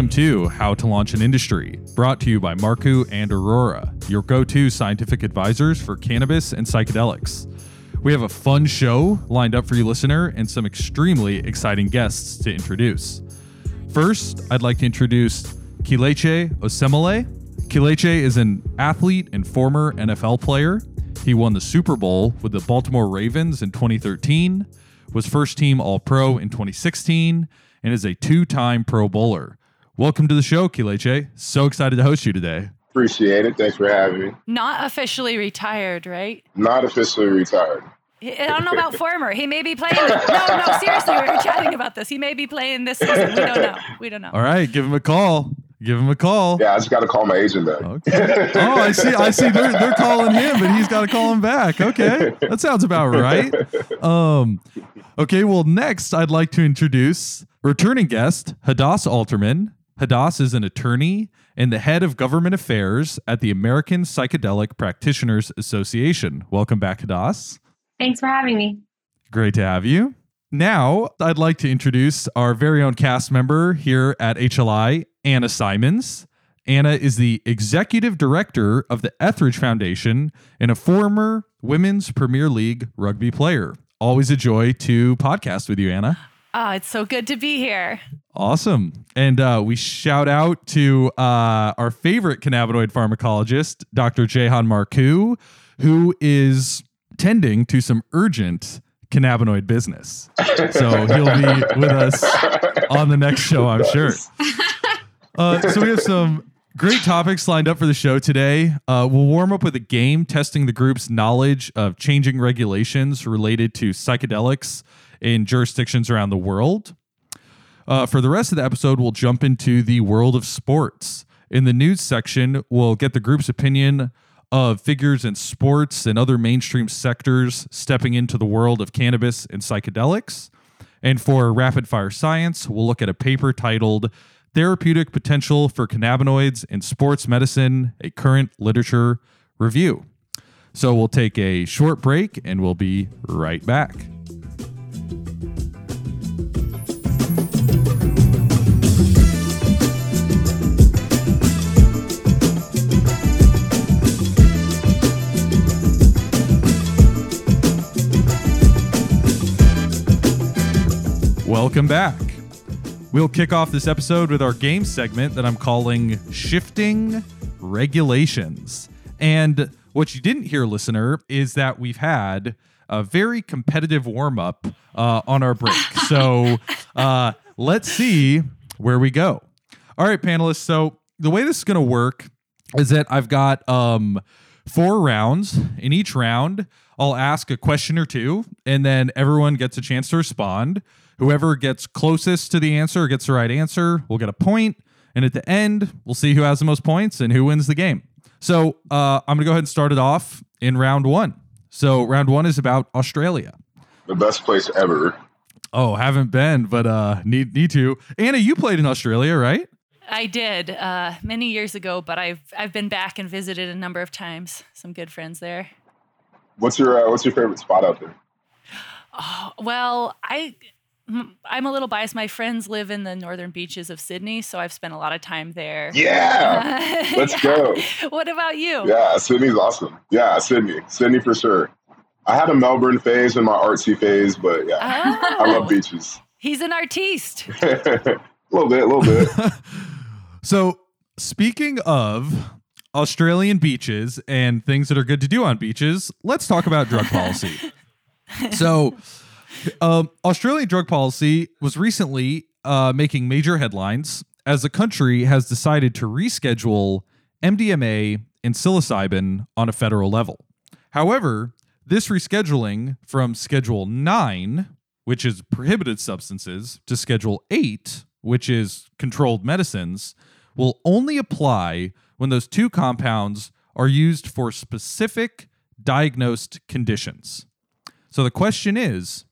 Welcome to How to Launch an Industry, brought to you by Marcu and Arora, your go to scientific advisors for cannabis and psychedelics. We have a fun show lined up for you, listener, and some extremely exciting guests to introduce. First, I'd like to introduce Kelechi Osemele. Kelechi is an athlete and former NFL player. He won the Super Bowl with the Baltimore Ravens in 2013, was first team All Pro in 2016, and is a two time Pro Bowler. Welcome to the show, Kelechi. So excited to host you today. Appreciate it. Thanks for having me. Not officially retired, right? Not officially retired. I don't know about former. He may be playing. No, no, seriously, we were chatting about this. He may be playing this season. We don't know. We don't know. All right, give him a call. Give him a call. Yeah, I just got to call my agent back. Okay. Oh, I see. I see. They're they're calling him, but he's got to call him back. Okay, that sounds about right. Um, okay. Well, next I'd like to introduce returning guest Hadas Alterman. Hadas is an attorney and the head of government affairs at the American Psychedelic Practitioners Association. Welcome back, Hadas. Thanks for having me. Great to have you. Now, I'd like to introduce our very own cast member here at HLI, Anna Symonds. Anna is the executive director of the Etheridge Foundation and a former Women's Premier League rugby player. Always a joy to podcast with you, Anna. Oh, it's so good to be here. Awesome. And uh, we shout out to uh, our favorite cannabinoid pharmacologist, Dr. Jahan Marcu, who is tending to some urgent cannabinoid business. So he'll be with us on the next show, I'm sure. Uh, so we have some great topics lined up for the show today. Uh, we'll warm up with a game testing the group's knowledge of changing regulations related to psychedelics in jurisdictions around the world. Uh, for the rest of the episode, we'll jump into the world of sports. In the news section, we'll get the group's opinion of figures in sports and other mainstream sectors stepping into the world of cannabis and psychedelics. And for rapid fire science, we'll look at a paper titled Therapeutic Potential for Cannabinoids in Sports Medicine, a current literature review. So we'll take a short break and we'll be right back. Welcome back. We'll kick off this episode with our game segment that I'm calling Shifting Regulations. And what you didn't hear, listener, is that we've had a very competitive warm up uh, on our break. So uh, let's see where we go. All right, panelists. So the way this is going to work is that I've got um, four rounds. In each round, I'll ask a question or two, and then everyone gets a chance to respond. Whoever gets closest to the answer gets the right answer. We'll get a point, and at the end, we'll see who has the most points and who wins the game. So uh, I'm gonna go ahead and start it off in round one. So round one is about Australia. The best place ever. Oh, haven't been, but uh, need need to. Anna, you played in Australia, right? I did uh, many years ago, but I've I've been back and visited a number of times. Some good friends there. What's your uh, What's your favorite spot out there? Oh, well, I I'm a little biased. My friends live in the northern beaches of Sydney, so I've spent a lot of time there. Yeah, uh, let's go. What about you? Yeah, Sydney's awesome. Yeah, Sydney, Sydney for sure. I had a Melbourne phase and my artsy phase, but yeah, oh. I love beaches. He's an artiste. a little bit, a little bit. so, speaking of Australian beaches and things that are good to do on beaches, let's talk about drug policy. so um, Australian drug policy was recently uh, making major headlines as the country has decided to reschedule MDMA and psilocybin on a federal level. However, this rescheduling from Schedule 9, which is prohibited substances, to Schedule 8, which is controlled medicines, will only apply when those two compounds are used for specific diagnosed conditions. So the question is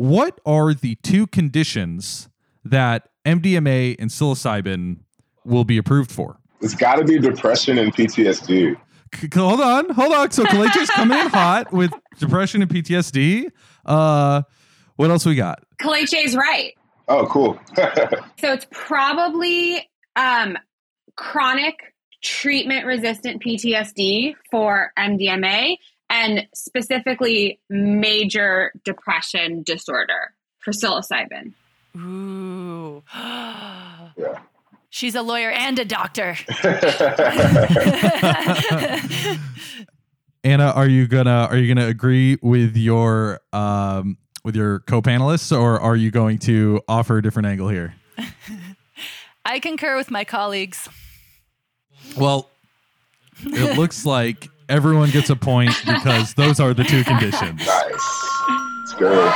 what are the two conditions that MDMA and psilocybin will be approved for? It's got to be depression and PTSD. C- hold on, hold on. So is coming in hot with depression and PTSD. Uh, what else we got? is right. Oh, cool. so it's probably um, chronic treatment resistant PTSD for MDMA and specifically major depression disorder for psilocybin. Ooh. yeah. She's a lawyer and a doctor. Anna, are you gonna are you gonna agree with your um with your co-panelists or are you going to offer a different angle here? I concur with my colleagues. Well, it looks like everyone gets a point because those are the two conditions. Nice. It's good.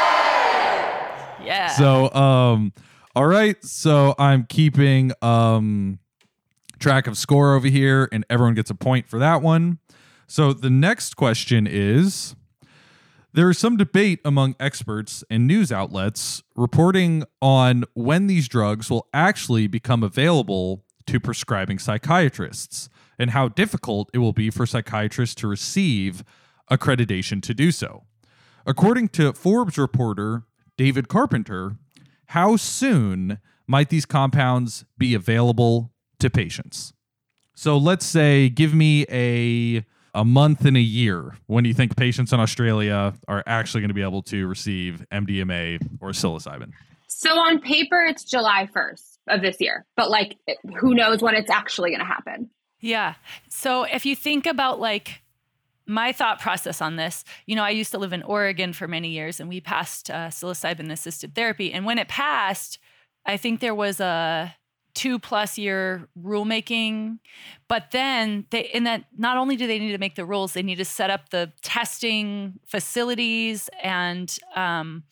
Yeah. So, um, all right. So I'm keeping um track of score over here, and everyone gets a point for that one. So the next question is there is some debate among experts and news outlets reporting on when these drugs will actually become available to prescribing psychiatrists and how difficult it will be for psychiatrists to receive accreditation to do so. According to Forbes reporter David Carpenter, how soon might these compounds be available to patients? So let's say, give me a a month and a year when you think patients in Australia are actually going to be able to receive MDMA or psilocybin. So on paper, it's July 1st of this year, but like, who knows when it's actually going to happen? Yeah. So if you think about like my thought process on this, you know, I used to live in Oregon for many years and we passed uh, psilocybin assisted therapy. And when it passed, I think there was a two plus year rulemaking. But then they, in that, not only do they need to make the rules, they need to set up the testing facilities and um,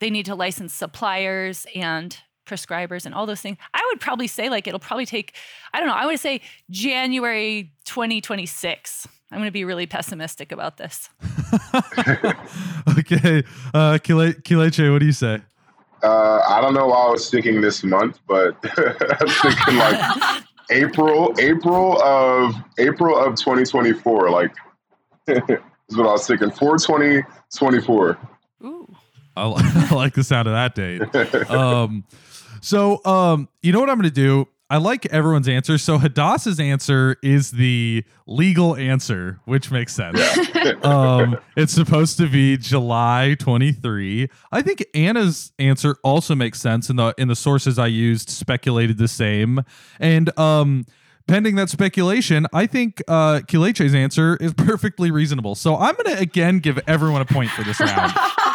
they need to license suppliers and prescribers and all those things. I would probably say like it'll probably take, I don't know, I would say January 2026. I'm going to be really pessimistic about this. okay. Uh, Kelechi, what do you say? Uh, I don't know why I was thinking this month, but I'm thinking like April, April of April of 2024. Like is what I was thinking. 420 24. Ooh. I, I like the sound of that date. Um, so, um, you know what I'm going to do? I like everyone's answer. So Hadassah's answer is the legal answer, which makes sense. um, it's supposed to be July 23. I think Anna's answer also makes sense, in the in the sources I used speculated the same. And um, pending that speculation, I think uh, Kelechi's answer is perfectly reasonable. So I'm going to again give everyone a point for this round.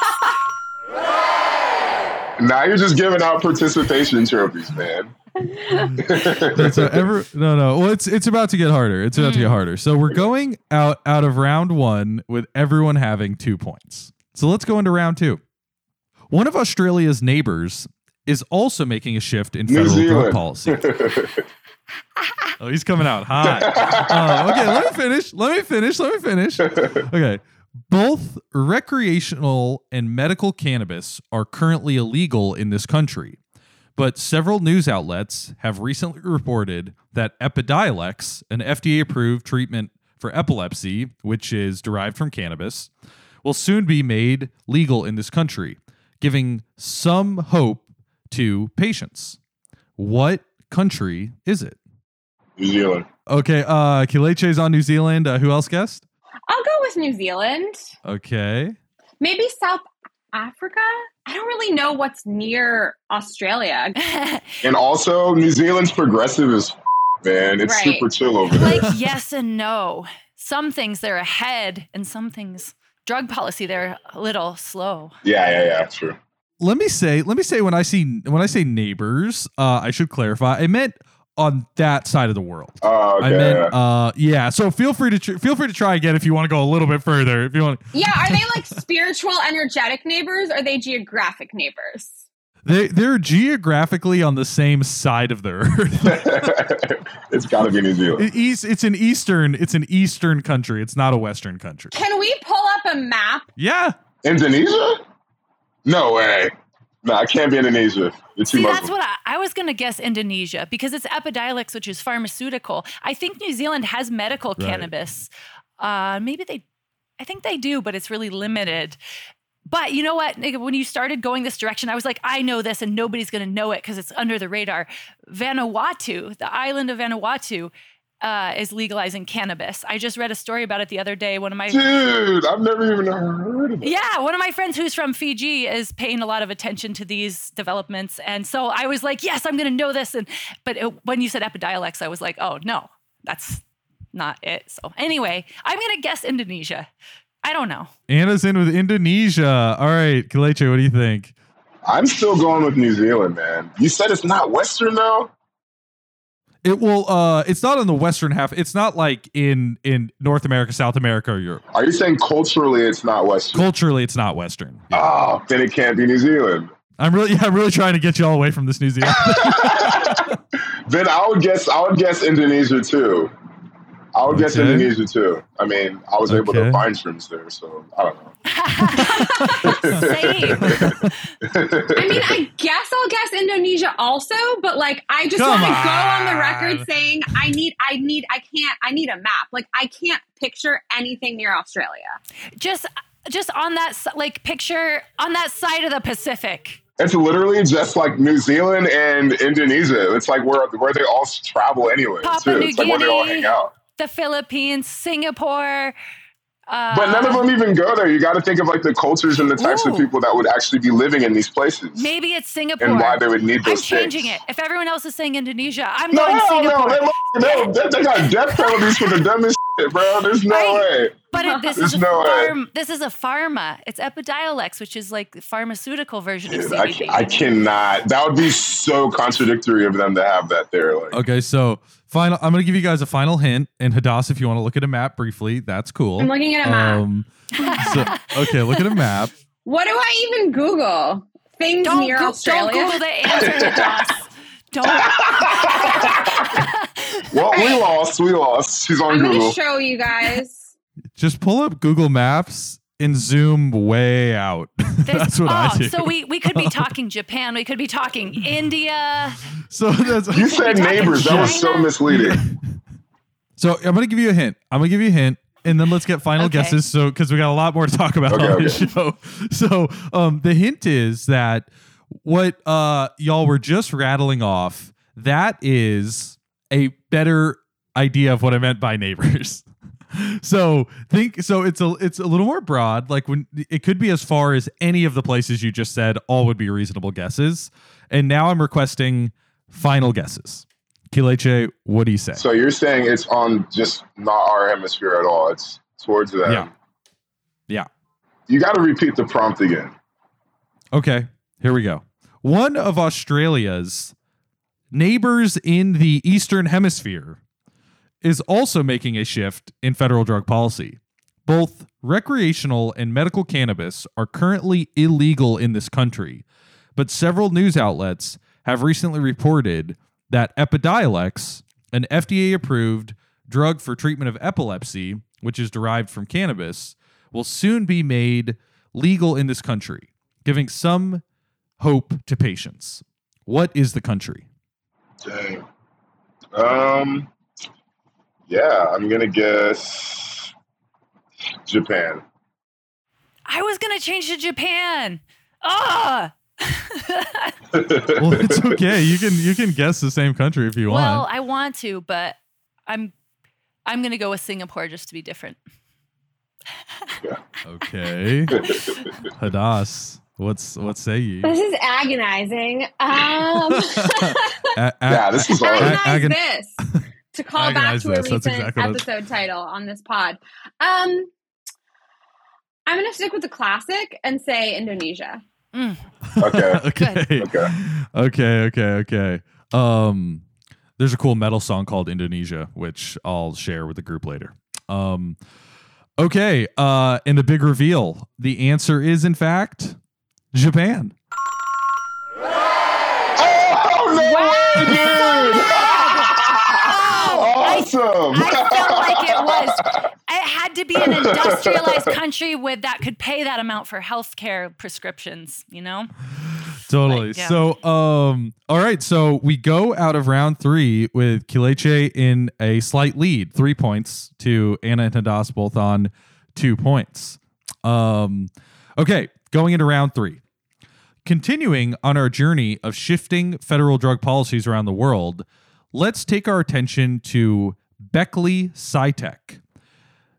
now you're just giving out participation trophies, man. That's a ever no no. Well, it's it's about to get harder. It's about mm. to get mm. harder. So we're going out out of round one with everyone having two points. So let's go into round two. One of Australia's neighbors is also making a shift in federal drug policy. oh, he's coming out hot. Uh, okay, let me finish. Let me finish. Let me finish. Okay. Both recreational and medical cannabis are currently illegal in this country. But several news outlets have recently reported that Epidiolex, an FDA approved treatment for epilepsy, which is derived from cannabis, will soon be made legal in this country, giving some hope to patients. What country is it? New Zealand. Okay, uh Kelechi's on New Zealand. Uh, who else guessed? I'll go with New Zealand. Okay. Maybe South Africa? I don't really know what's near Australia. and also, New Zealand's progressive as man. It's right. super chill over there. Like yes and no. Some things they're ahead, and some things drug policy they're a little slow. Yeah, yeah, yeah. True. Let me say, let me say when I see when I say neighbors, uh, I should clarify. I meant on that side of the world. Oh, okay. I meant, uh, yeah. So feel free to tr- feel free to try again if you want to go a little bit further. If you want. Yeah, are they like spiritual, energetic neighbors? Or are they geographic neighbors? They they're geographically on the same side of the earth. it's got to be New Zealand. East, it's an eastern. It's an eastern country. It's not a western country. Can we pull up a map? Yeah. Indonesia? No way. No, I can't be Indonesia. See, that's what I, I was going to guess Indonesia because it's Epidiolex, which is pharmaceutical. I think New Zealand has medical right. cannabis. Uh, maybe they, I think they do, but it's really limited. But you know what? When you started going this direction, I was like, I know this and nobody's going to know it because it's under the radar. Vanuatu, the island of Vanuatu, uh, is legalizing cannabis. I just read a story about it the other day. One of my Dude, I've never even heard of it. yeah, one of my friends who's from Fiji is paying a lot of attention to these developments, and so I was like, "Yes, I'm going to know this." And but it, when you said epidiolex, I was like, "Oh no, that's not it." So anyway, I'm going to guess Indonesia. I don't know. Anna's in with Indonesia. All right, Kelechi, what do you think? I'm still going with New Zealand, man. You said it's not Western though. It will. Uh, it's not in the western half. It's not like in in North America, South America, or Europe. Are you saying culturally it's not Western? Culturally, it's not western. Oh, then it can't be New Zealand. I'm really, yeah, I'm really trying to get you all away from this New Zealand. then I would guess I would guess Indonesia too. I would guess Okay. Indonesia too. I mean, I was able to find shrooms there, so I don't know. Same. I mean, I guess I'll guess Indonesia also, but like I just want to go on the record saying I need I need I can't I need a map. Like I can't picture anything near Australia. just just on that like picture on that side of the Pacific. It's literally just like New Zealand and Indonesia. It's like where where they all travel anyway. Papua too. New It's like where they all Guinea. hang out. The Philippines, Singapore. Uh, But none of them even go there. You got to think of like the cultures and the types Ooh. of people that would actually be living in these places maybe it's Singapore. and why they would need I'm those changing things. it. If everyone else is saying Indonesia, I'm No, going no, Singapore. they, no, they, they got death penalties for the dumbest bro. There's no Right. way. But it, this There's is a no way. farm. This is a pharma. It's Epidiolex, which is like the pharmaceutical version of Dude, I, CBD. ca- I cannot. That would be so contradictory of them to have that there. Like, okay, so final. I'm gonna give you guys a final hint, and Hadas, if you want to look at a map briefly, that's cool. I'm looking at a map. Um, so okay, look at a map. what do I even Google? Things don't, near go- don't Australia. Google the answer to DOS. Don't. Well, we lost. We lost. She's on I'm going Google. to show you guys. Just pull up Google Maps and zoom way out. that's what oh, I do. so we we could be talking Japan. We could be talking India. so that's you said neighbors. That was so misleading. So I'm gonna give you a hint. I'm gonna give you a hint, and then let's get final Okay. guesses. So because we got a lot more to talk about Okay, on this show. So um, the hint is that what uh, y'all were just rattling off. That is a better idea of what I meant by neighbors. so think so it's a it's a little more broad. Like when it could be as far as any of the places you just said. All would be reasonable guesses. And now I'm requesting final guesses. Kelechi, what do you say? So you're saying it's on just not our hemisphere at all. It's towards them. Yeah. Yeah. You got to repeat the prompt again. Okay, here we go. One of Australia's neighbors in the Eastern Hemisphere is also making a shift in federal drug policy. Both recreational and medical cannabis are currently illegal in this country, but several news outlets have recently reported that Epidiolex, an FDA approved drug for treatment of epilepsy, which is derived from cannabis, will soon be made legal in this country, giving some hope to patients. What is the country? Dang. Um. Yeah, I'm gonna guess Japan. I was gonna change to Japan. Ah. Well, it's okay. You can you can guess the same country if you want. well. I want to, but I'm I'm gonna go with Singapore just to be different. Okay. Hadas, what's what say you? This is agonizing. Um, A- a- Yeah, this is hard. Agonize agon- this to call back Agonize to a this. That's recent exactly what it's- episode title on this pod. Um, I'm going to stick with the classic and say Indonesia. Okay. okay. Okay. Okay, okay, okay. Um there's a cool metal song called Indonesia, which I'll share with the group later. Um okay, uh and the big reveal. The answer is in fact Japan. Oh no way, dude! awesome. I felt like it was. It had to be an industrialized country with that could pay that amount for healthcare prescriptions. You know. Totally. Like, yeah. So, um, all right. So we go out of round three with Kelechi in a slight lead, three points to Anna and Hadas both on two points. Um, okay. going into round three. Continuing on our journey of shifting federal drug policies around the world, let's take our attention to Beckley Psytech.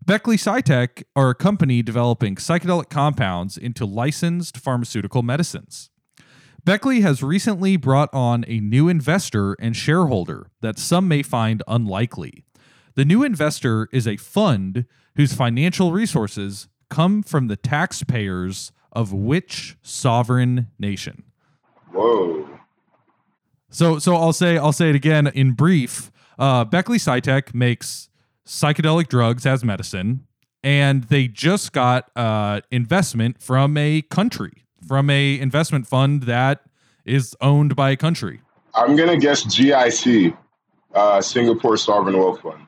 Beckley Psytech are a company developing psychedelic compounds into licensed pharmaceutical medicines. Beckley has recently brought on a new investor and shareholder that some may find unlikely. The new investor is a fund whose financial resources come from the taxpayers of which sovereign nation? Whoa. So so I'll say I'll say it again in brief. Uh, Beckley Psytech makes psychedelic drugs as medicine, and they just got uh, investment from a country, from a investment fund that is owned by a country. I'm gonna guess GIC, uh, Singapore Sovereign Wealth Fund,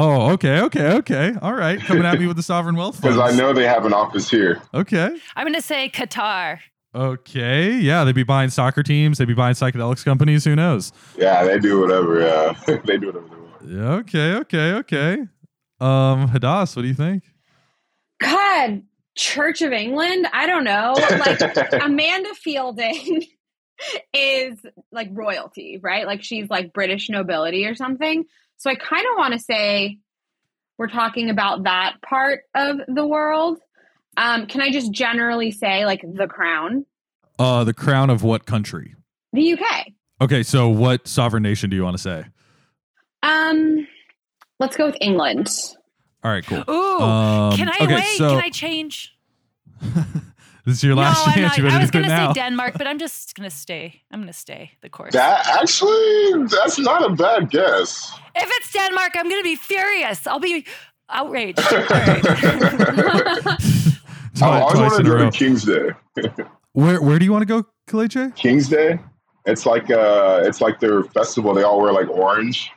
Oh, okay, okay, okay. All right, coming at me with the sovereign wealth because. I know they have an office here. Okay, I'm going to say Qatar. okay, yeah, they'd be buying soccer teams, they'd be buying psychedelics companies. Who knows? Yeah, they do whatever. Yeah, they do whatever they want. Yeah, okay, okay, okay. Um, Hadas, what do you think? God, Church of England? I don't know. Like Amanda Fielding is like royalty, right? Like she's like British nobility or something. So I kind of want to say we're talking about that part of the world. Um, can I just generally say like the crown? Uh, the crown of what country? The UK. Okay, so what sovereign nation do you want to say? Um, let's go with England. All right, cool. Ooh. Um, can I okay, wait? so- Can I change? This is your last no, I'm chance. not. I was going to say Denmark, but I'm just going to stay. I'm going to stay the course. That actually, that's not a bad guess. if it's Denmark, I'm going to be furious. I'll be outraged. All right. Twi- I always twice want to in a go row. to King's Day. Where where do you want to go, Kelechi? King's Day. It's like uh, it's like their festival. They all wear like orange,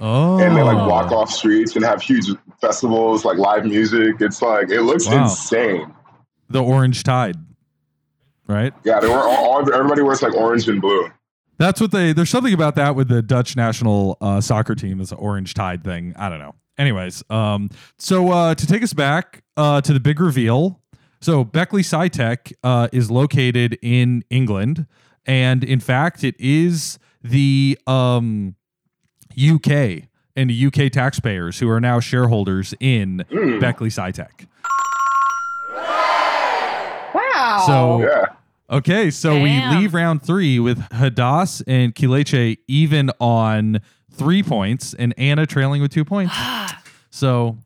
Oh, and they like walk off streets and have huge festivals, like live music. It's like it looks Wow. insane. The Orange Tide, right? Yeah, they were all, all everybody wears like orange and blue. That's what they. There's something about that with the Dutch national uh, soccer team, this Orange Tide thing. I don't know. Anyways, um, so uh, to take us back uh, to the big reveal, so Beckley Psytech uh, is located in England, and in fact, it is the um, UK and the UK taxpayers who are now shareholders in Mm. Beckley Psytech. Wow. So Yeah, Okay, so Damn. we leave round three with Hadas and Kelechi even on three points, and Anna trailing with two points. So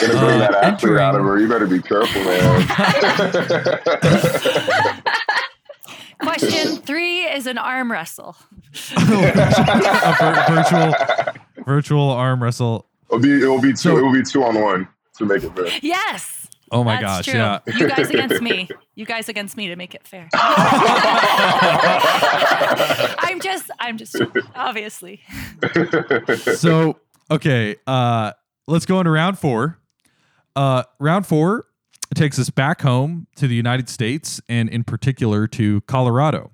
gonna bring Uh, that athlete out of her. You better be careful, man. Question three is an arm wrestle. a vir- virtual virtual arm wrestle. it'll be it'll be two So- it will be two on one to make it fair. Yes. Oh my that's gosh, true. yeah. You guys against me. You guys against me to make it fair. I'm just, I'm just, obviously. So okay, uh, let's go into round four. Uh, round four takes us back home to the United States, and in particular to Colorado.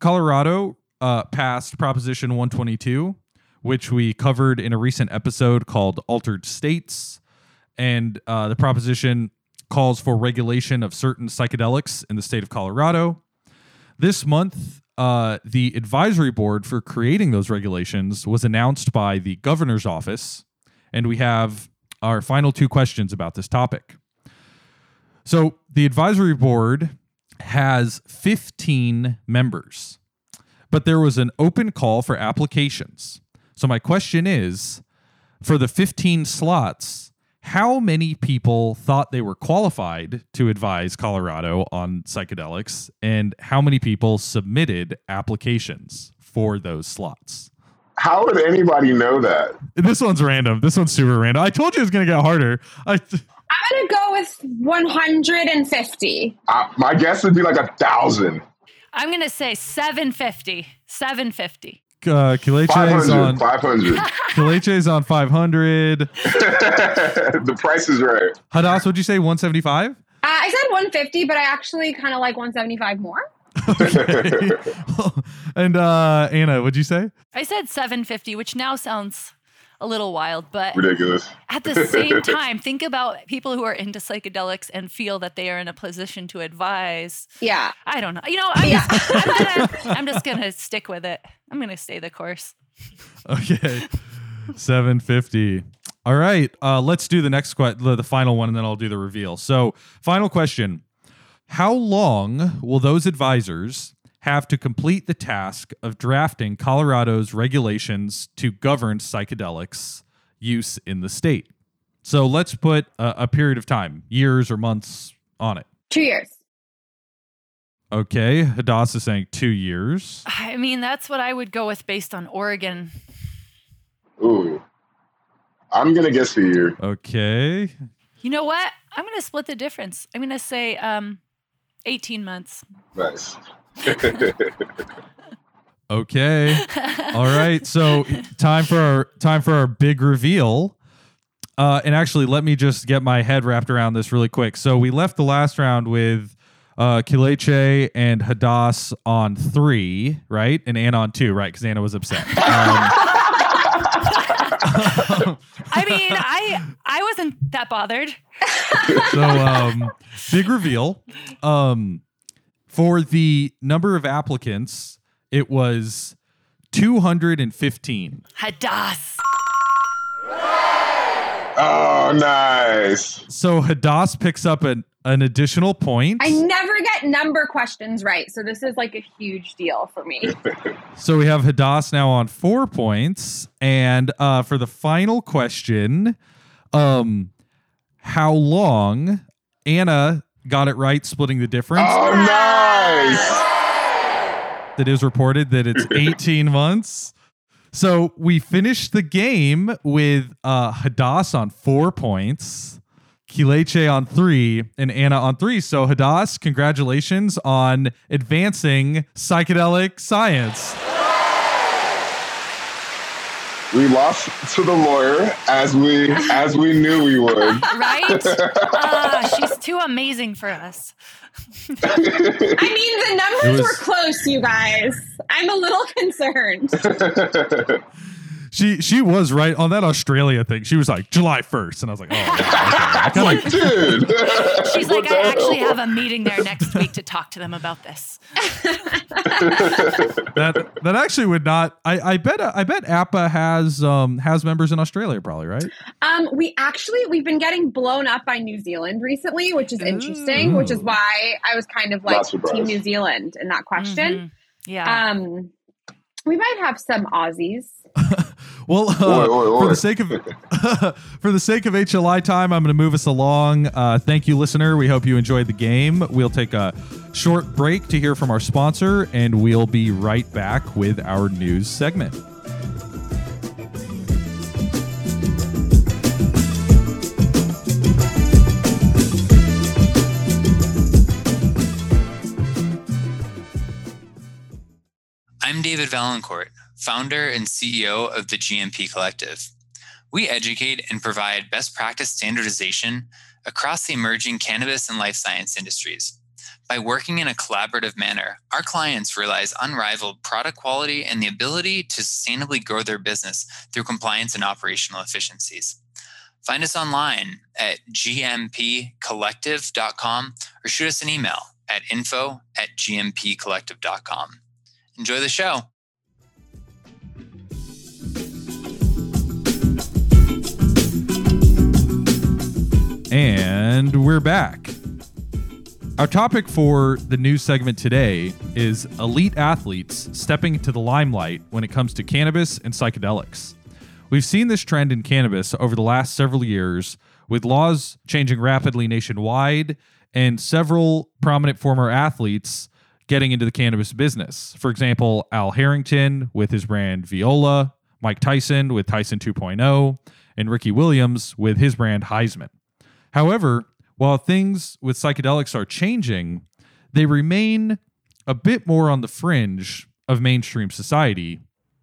Colorado uh, passed Proposition 122, which we covered in a recent episode called Altered States. And uh, the proposition calls for regulation of certain psychedelics in the state of Colorado. This month, uh, the advisory board for creating those regulations was announced by the governor's office. And we have our final two questions about this topic. So, the advisory board has 15 members but there was an open call for applications. So my question is for the 15 slots, how many people thought they were qualified to advise Colorado on psychedelics and how many people submitted applications for those slots? How would anybody know that? This one's random. This one's super random. I told you it was going to get harder. I I'm gonna go with 150. I, my guess would be like a thousand. I'm going to say 750. 750. Uh Kelechi's 500, on 500. Kelechi's on 500. the price is right. Hadas, would you say 175? Uh, I said 150, but I actually kind of like 175 more. and uh Anna, what'd you say? I said 750, which now sounds a little wild, but Ridiculous. at the same time, think about people who are into psychedelics and feel that they are in a position to advise. Yeah. I don't know. You know, I'm, Yeah. just, I'm, gonna, I'm just gonna stick with it. I'm gonna stay the course. Okay. 750. All right. Uh, let's do the next question, the, the final one, and then I'll do the reveal. So, final question How long will those advisors have to complete the task of drafting Colorado's regulations to govern psychedelics use in the state? So, let's put a, a period of time, years or months on it. Two years. Okay. Hadas is saying two years. I mean, that's what I would go with based on Oregon. Ooh. I'm gonna guess a year. Okay. You know what? I'm gonna split the difference. I'm gonna say um, 18 months. Nice. Okay. All right. So time for our time for our big reveal. Uh, and actually, let me just get my head wrapped around this really quick. So we left the last round with uh, Kelechi and Hadas on three, right? And Anna on two, right? Because Anna was upset. Um, I mean, I I wasn't that bothered. so um, big reveal. Um, for the number of applicants, it was 215. Hadas. Oh, nice. So Hadas picks up an, an additional point. I never get number questions right, so this is like a huge deal for me. So we have Hadas now on four points. And uh, for the final question, um, how long Anna got it right, splitting the difference. Oh, nice. That is reported that it's 18 months. So we finished the game with uh, Hadas on four points, Kelechi on three, and Anna on three. So Hadas, congratulations on advancing psychedelic science. We lost to the lawyer as we as we knew we would. Right? Ah, she's too amazing for us. I mean, the numbers was- were close, you guys. I'm a little concerned. She she was right on that Australia thing. She was like July 1st. And I was like, oh, okay. I kinda- like, dude. She's like, I actually hell? have a meeting there next week to talk to them about this. that that actually would not I, I bet I bet APA has um has members in Australia probably, right? Um, we actually we've been getting blown up by New Zealand recently, which is interesting. Which is why I was kind of like Team New Zealand in that question. Mhm. Yeah. Um, we might have some Aussies. Well, uh, Oi, oi, for the sake of for the sake of HLI time, I'm going to move us along. Uh, thank you, listener. We hope you enjoyed the game. We'll take a short break to hear from our sponsor, and we'll be right back with our news segment. I'm David Vaillencourt, founder and CEO of the GMP Collective. We educate and provide best practice standardization across the emerging cannabis and life science industries. By working in a collaborative manner, our clients realize unrivaled product quality and the ability to sustainably grow their business through compliance and operational efficiencies. Find us online at gmpcollective.com or shoot us an email at info at gmpcollective.com. Enjoy the show. And we're back. Our topic for the news segment today is elite athletes stepping into the limelight when it comes to cannabis and psychedelics. We've seen this trend in cannabis over the last several years, with laws changing rapidly nationwide and several prominent former athletes getting into the cannabis business. For example, Al Harrington with his brand Viola, Mike Tyson with Tyson 2.0, and Ricky Williams with his brand Highsman. However, while things with psychedelics are changing, they remain a bit more on the fringe of mainstream society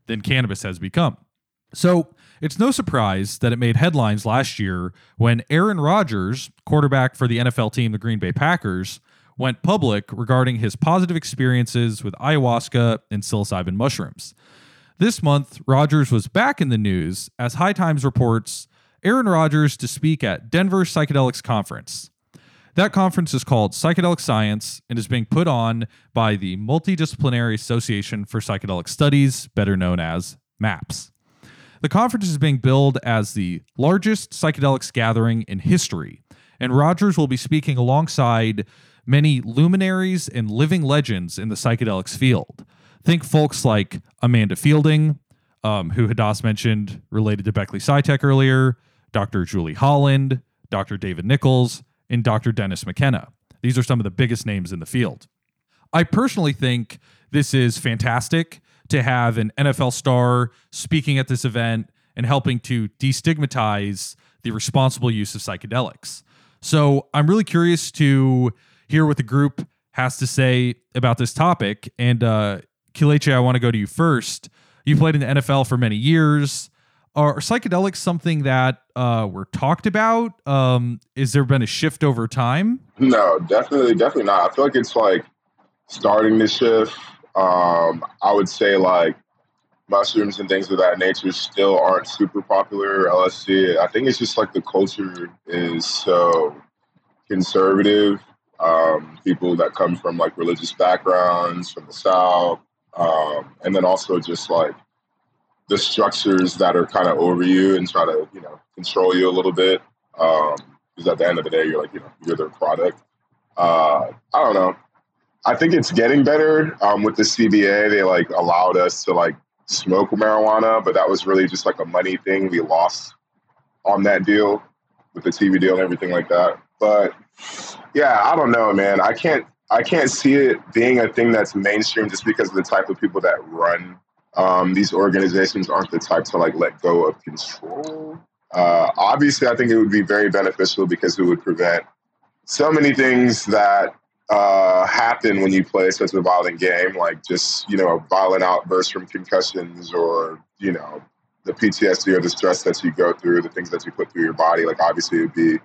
than cannabis has become. So it's no surprise that it made headlines last year when Aaron Rodgers, quarterback for the NFL team, the Green Bay Packers, went public regarding his positive experiences with ayahuasca and psilocybin mushrooms. This month, Rodgers was back in the news as High Times reports Aaron Rodgers to speak at Denver Psychedelics Conference. That conference is called Psychedelic Science and is being put on by the Multidisciplinary Association for Psychedelic Studies, better known as MAPS. The conference is being billed as the largest psychedelics gathering in history, and Rodgers will be speaking alongside many luminaries and living legends in the psychedelics field. Think folks like Amanda Fielding, um, who Hadas mentioned related to Beckley Psytech earlier, Dr. Julie Holland, Dr. David Nichols, and Dr. Dennis McKenna. These are some of the biggest names in the field. I personally think this is fantastic to have an NFL star speaking at this event and helping to destigmatize the responsible use of psychedelics. So I'm really curious to hear what the group has to say about this topic. And uh, Kelechi, I want to go to you first. You played in the NFL for many years. Are psychedelics something that uh, were talked about? Um, is there been a shift over time? No, definitely, definitely not. I feel like it's like starting to shift. Um, I would say like mushrooms and things of that nature still aren't super popular. LSD. I think it's just like the culture is so conservative. Um, people that come from like religious backgrounds from the South, um, and then also just like the structures that are kind of over you and try to you know control you a little bit. Because um, at the end of the day, you're like you know you're their product. Uh, I don't know. I think it's getting better um, with the CBA. They like allowed us to like smoke marijuana, but that was really just like a money thing. We lost on that deal with the TV deal and everything like that. But yeah, I don't know, man. I can't I can't see it being a thing that's mainstream just because of the type of people that run um, these organizations aren't the type to like let go of control. Uh, obviously, I think it would be very beneficial because it would prevent so many things that uh, happen when you play such a violent game, like just you know a violent outbursts from concussions or you know the PTSD or the stress that you go through, the things that you put through your body. Like obviously, it would be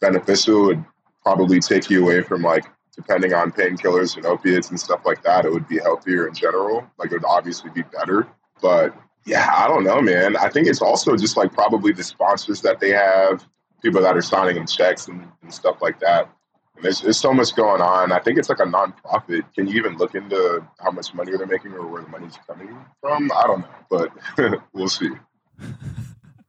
beneficial. It would probably take you away from like depending on painkillers and opiates and stuff like that, it would be healthier in general. Like it would obviously be better. But yeah, I don't know, man. I think it's also just like probably the sponsors that they have, people that are signing them checks and, and stuff like that. And there's, there's so much going on. I think it's like a nonprofit. Can you even look into how much money they're making or where the money's coming from? I don't know, but we'll see.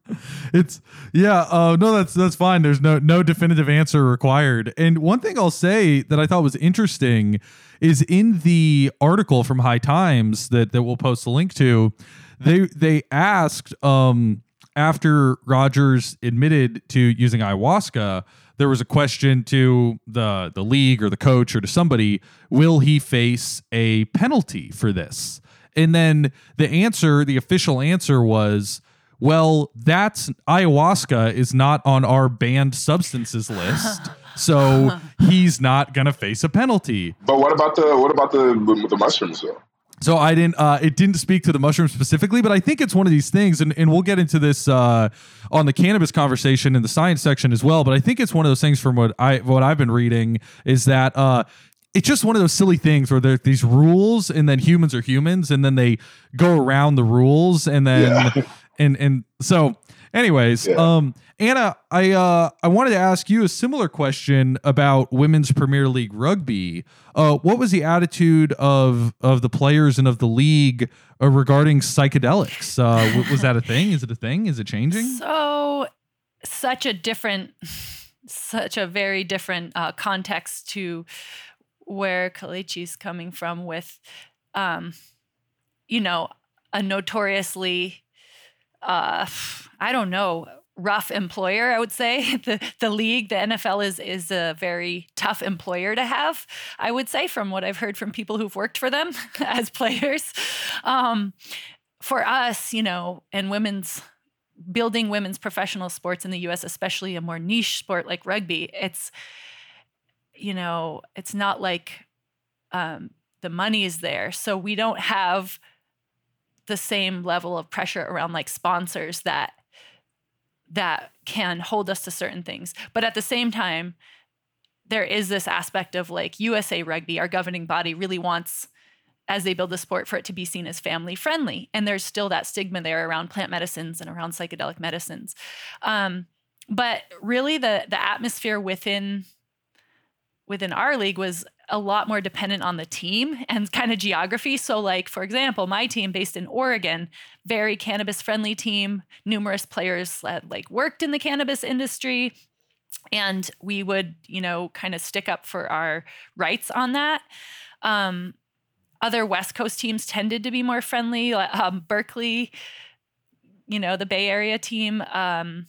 it's yeah uh, no that's that's fine. There's no no definitive answer required. And one thing i'll say that i thought was interesting is in the article from high times that that we'll post a link to they they asked um after rodgers admitted to using ayahuasca there was a question to the the league or the coach or to somebody will he face a penalty for this? And then the answer the official answer was well, that's ayahuasca is not on our banned substances list. so he's not going to face a penalty. But what about the what about the the mushrooms though? So I didn't. Uh, it didn't speak to the mushrooms specifically, but I think it's one of these things, and, and we'll get into this uh, on the cannabis conversation in the science section as well. But I think it's one of those things from what I what I've been reading is that uh, it's just one of those silly things where there are these rules, and then humans are humans, and then they go around the rules, and then yeah and and so anyways yeah. um anna i uh i wanted to ask you a similar question about women's premier league rugby. Uh what was the attitude of of the players and of the league uh, regarding psychedelics? Uh was that a thing? Is it a thing? Is it changing? So such a different such a very different uh context to where Kelechi's coming from with um you know a notoriously uh, I don't know, rough employer, I would say. The the league, the NFL is is a very tough employer to have, I would say, from what I've heard from people who've worked for them as players. Um, for us, you know, and women's building women's professional sports in the US, especially a more niche sport like rugby, it's you know, it's not like um, the money is there. So we don't have the same level of pressure around like sponsors that that can hold us to certain things. But at the same time, there is this aspect of like USA Rugby, our governing body, really wants as they build the sport for it to be seen as family friendly. And there's still that stigma there around plant medicines and around psychedelic medicines. Um, but really, the the atmosphere within within our league was a lot more dependent on the team and kind of geography. So, like for example, my team based in Oregon, very cannabis friendly team. Numerous players that like worked in the cannabis industry, and we would you know kind of stick up for our rights on that. Um, other West Coast teams tended to be more friendly. Um, Berkeley, you know, the Bay Area team um,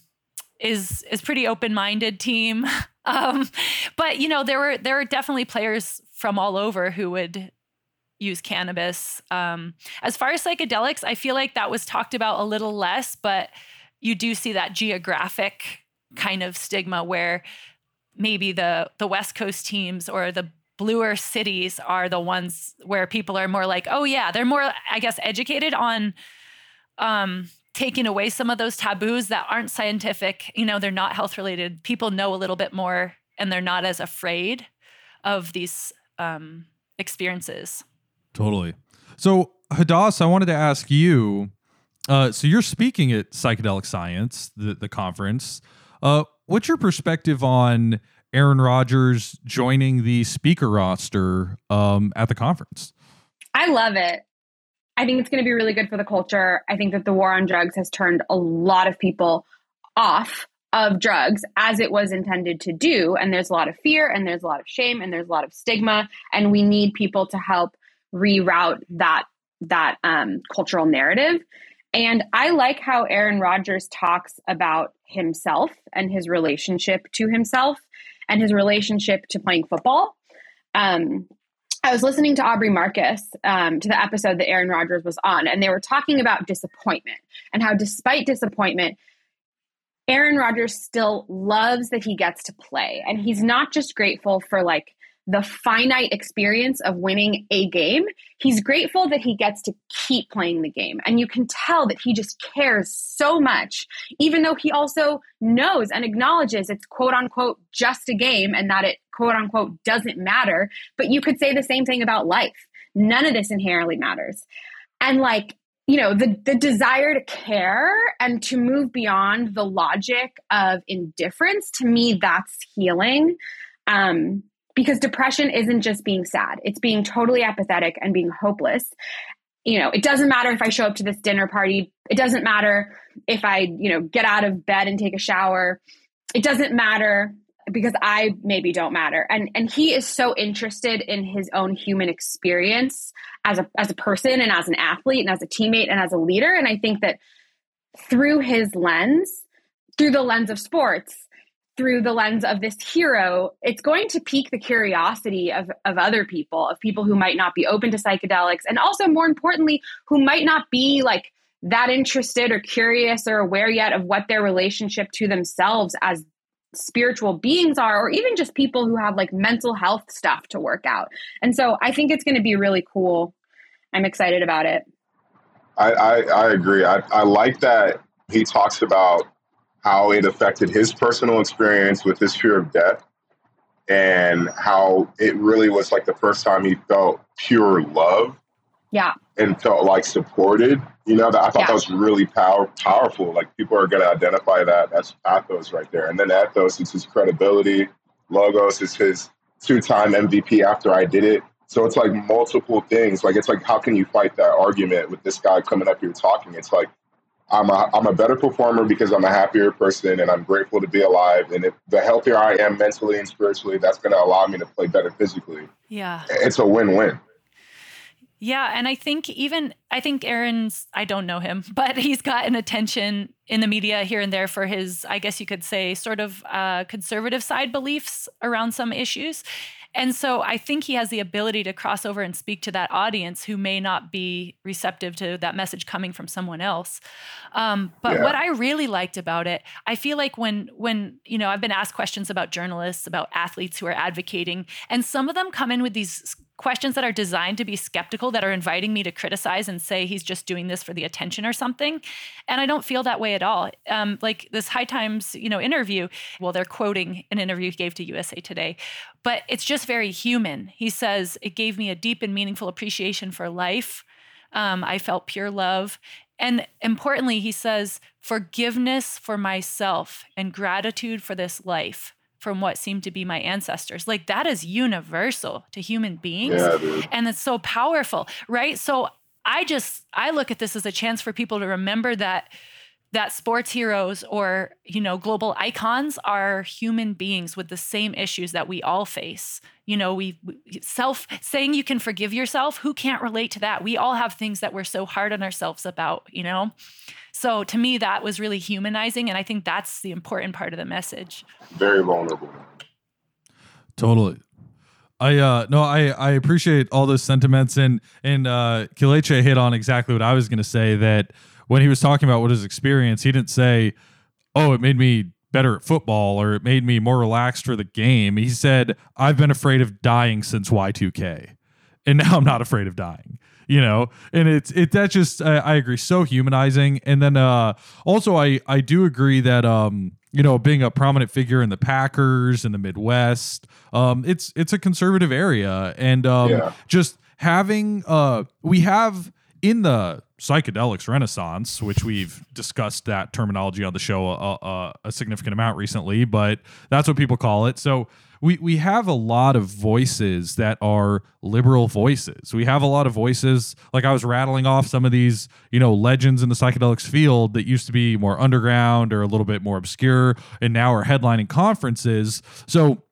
is is pretty open minded team. um, but you know, there were there were definitely players from all over who would use cannabis. Um, as far as psychedelics, I feel like that was talked about a little less, but you do see that geographic kind of stigma where maybe the the West Coast teams or the bluer cities are the ones where people are more like, oh yeah, they're more, I guess, educated on um, taking away some of those taboos that aren't scientific. You know, they're not health related. People know a little bit more, and they're not as afraid of these um, experiences. Totally. So, Hadas, I wanted to ask you. Uh, so you're speaking at Psychedelic Science, the the conference. Uh, what's your perspective on Aaron Rodgers joining the speaker roster um, at the conference. I love it. I think it's going to be really good for the culture. I think that the war on drugs has turned a lot of people off of drugs as it was intended to do. And there's a lot of fear and there's a lot of shame and there's a lot of stigma. And we need people to help reroute that that um, cultural narrative. And I like how Aaron Rodgers talks about himself and his relationship to himself and his relationship to playing football. Um, I was listening to Aubrey Marcus um, to the episode that Aaron Rodgers was on, and they were talking about disappointment and how, despite disappointment, Aaron Rodgers still loves that he gets to play. And he's not just grateful for like the finite experience of winning a game. He's grateful that he gets to keep playing the game. And you can tell that he just cares so much, even though he also knows and acknowledges it's quote unquote just a game and that it quote unquote doesn't matter. But you could say the same thing about life. None of this inherently matters. And like, you know, the, the desire to care and to move beyond the logic of indifference, to me, that's healing. Um, because depression isn't just being sad, it's being totally apathetic and being hopeless. You know, it doesn't matter if I show up to this dinner party, it doesn't matter if I, you know, get out of bed and take a shower. It doesn't matter because I maybe don't matter. And and he is so interested in his own human experience as a as a person and as an athlete and as a teammate and as a leader. And I think that through his lens, through the lens of sports, through the lens of this hero, it's going to pique the curiosity of, of other people, of people who might not be open to psychedelics, and also more importantly, who might not be like that interested or curious or aware yet of what their relationship to themselves as spiritual beings are, or even just people who have like mental health stuff to work out. And so I think it's going to be really cool. I'm excited about it. I, I, I agree. I, I like that he talks about how it affected his personal experience with his fear of death and how it really was like the first time he felt pure love. Yeah. And felt like supported. You know, that I thought yeah. that was really power, powerful. Like people are going to identify that as pathos right there. And then ethos is his credibility. Logos is his two-time MVP after I did it. So it's like multiple things. Like it's like how can you fight that argument with this guy coming up here talking? It's like I'm a, I'm a better performer because I'm a happier person and I'm grateful to be alive. And if the healthier I am mentally and spiritually, that's going to allow me to play better physically. Yeah. It's a win win. Yeah. And I think even, I think Aaron's, I don't know him, but he's gotten attention in the media here and there for his, I guess you could say, sort of uh, conservative side beliefs around some issues. And so I think he has the ability to cross over and speak to that audience who may not be receptive to that message coming from someone else. Um, but yeah. what I really liked about it, I feel like when when you know I've been asked questions about journalists, about athletes who are advocating, and some of them come in with these questions that are designed to be skeptical that are inviting me to criticize and say he's just doing this for the attention or something. And i don't feel that way at all. Um, like this high times you know interview well they're quoting an interview he gave to usa today but it's just very human. He says it gave me a deep and meaningful appreciation for life. Um, i felt pure love. And importantly he says forgiveness for myself and gratitude for this life from what seemed to be my ancestors. Like that is universal to human beings. Yeah, and it's so powerful, right? So I just I look at this as a chance for people to remember that that sports heroes or you know global icons are human beings with the same issues that we all face you know we self saying you can forgive yourself who can't relate to that we all have things that we're so hard on ourselves about you know so to me, that was really humanizing. And I think that's the important part of the message. Very vulnerable. Totally. I uh no I I appreciate all those sentiments and and uh Kelechi hit on exactly what I was going to say that when he was talking about what his experience he didn't say oh it made me better at football or it made me more relaxed for the game. He said I've been afraid of dying since Y2K and now I'm not afraid of dying you know? And it's it that just I, I agree so humanizing. And then uh also i i do agree that um you know being a prominent figure in the packers in the midwest um it's it's a conservative area. And um Yeah. just having uh we have in the psychedelics renaissance which we've discussed that terminology on the show a, a, a significant amount recently but that's what people call it so we we have a lot of voices that are liberal voices. We have a lot of voices like I was rattling off some of these, you know, legends in the psychedelics field that used to be more underground or a little bit more obscure and now are headlining conferences. So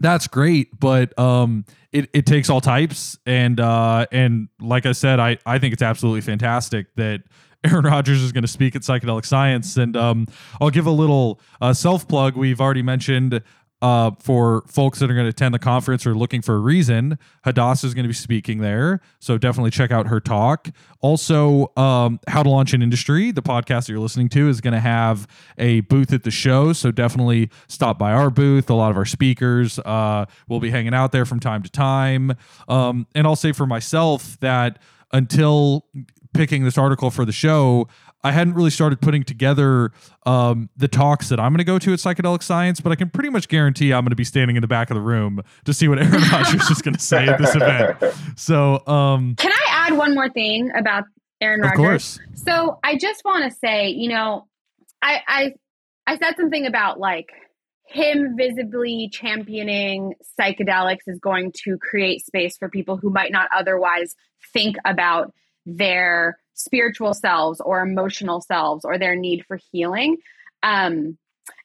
that's great, but um it, it takes all types and uh and like I said, I I think it's absolutely fantastic that Aaron Rodgers is going to speak at Psychedelic Science, and um, I'll give a little uh, self plug. We've already mentioned uh, for folks that are going to attend the conference or looking for a reason, Hadassah is going to be speaking there. So definitely check out her talk. Also, um, How to Launch an Industry, the podcast that you're listening to, is going to have a booth at the show. So definitely stop by our booth. A lot of our speakers uh, will be hanging out there from time to time. Um, and I'll say for myself that until picking this article for the show, I hadn't really started putting together um, the talks that I'm going to go to at Psychedelic Science, but I can pretty much guarantee I'm going to be standing in the back of the room to see what Aaron Rodgers is going to say at this event. So, um, Can I add one more thing about Aaron of course, So I just want to say, you know, I, I I said something about like him visibly championing psychedelics is going to create space for people who might not otherwise think about their spiritual selves or emotional selves or their need for healing. Um,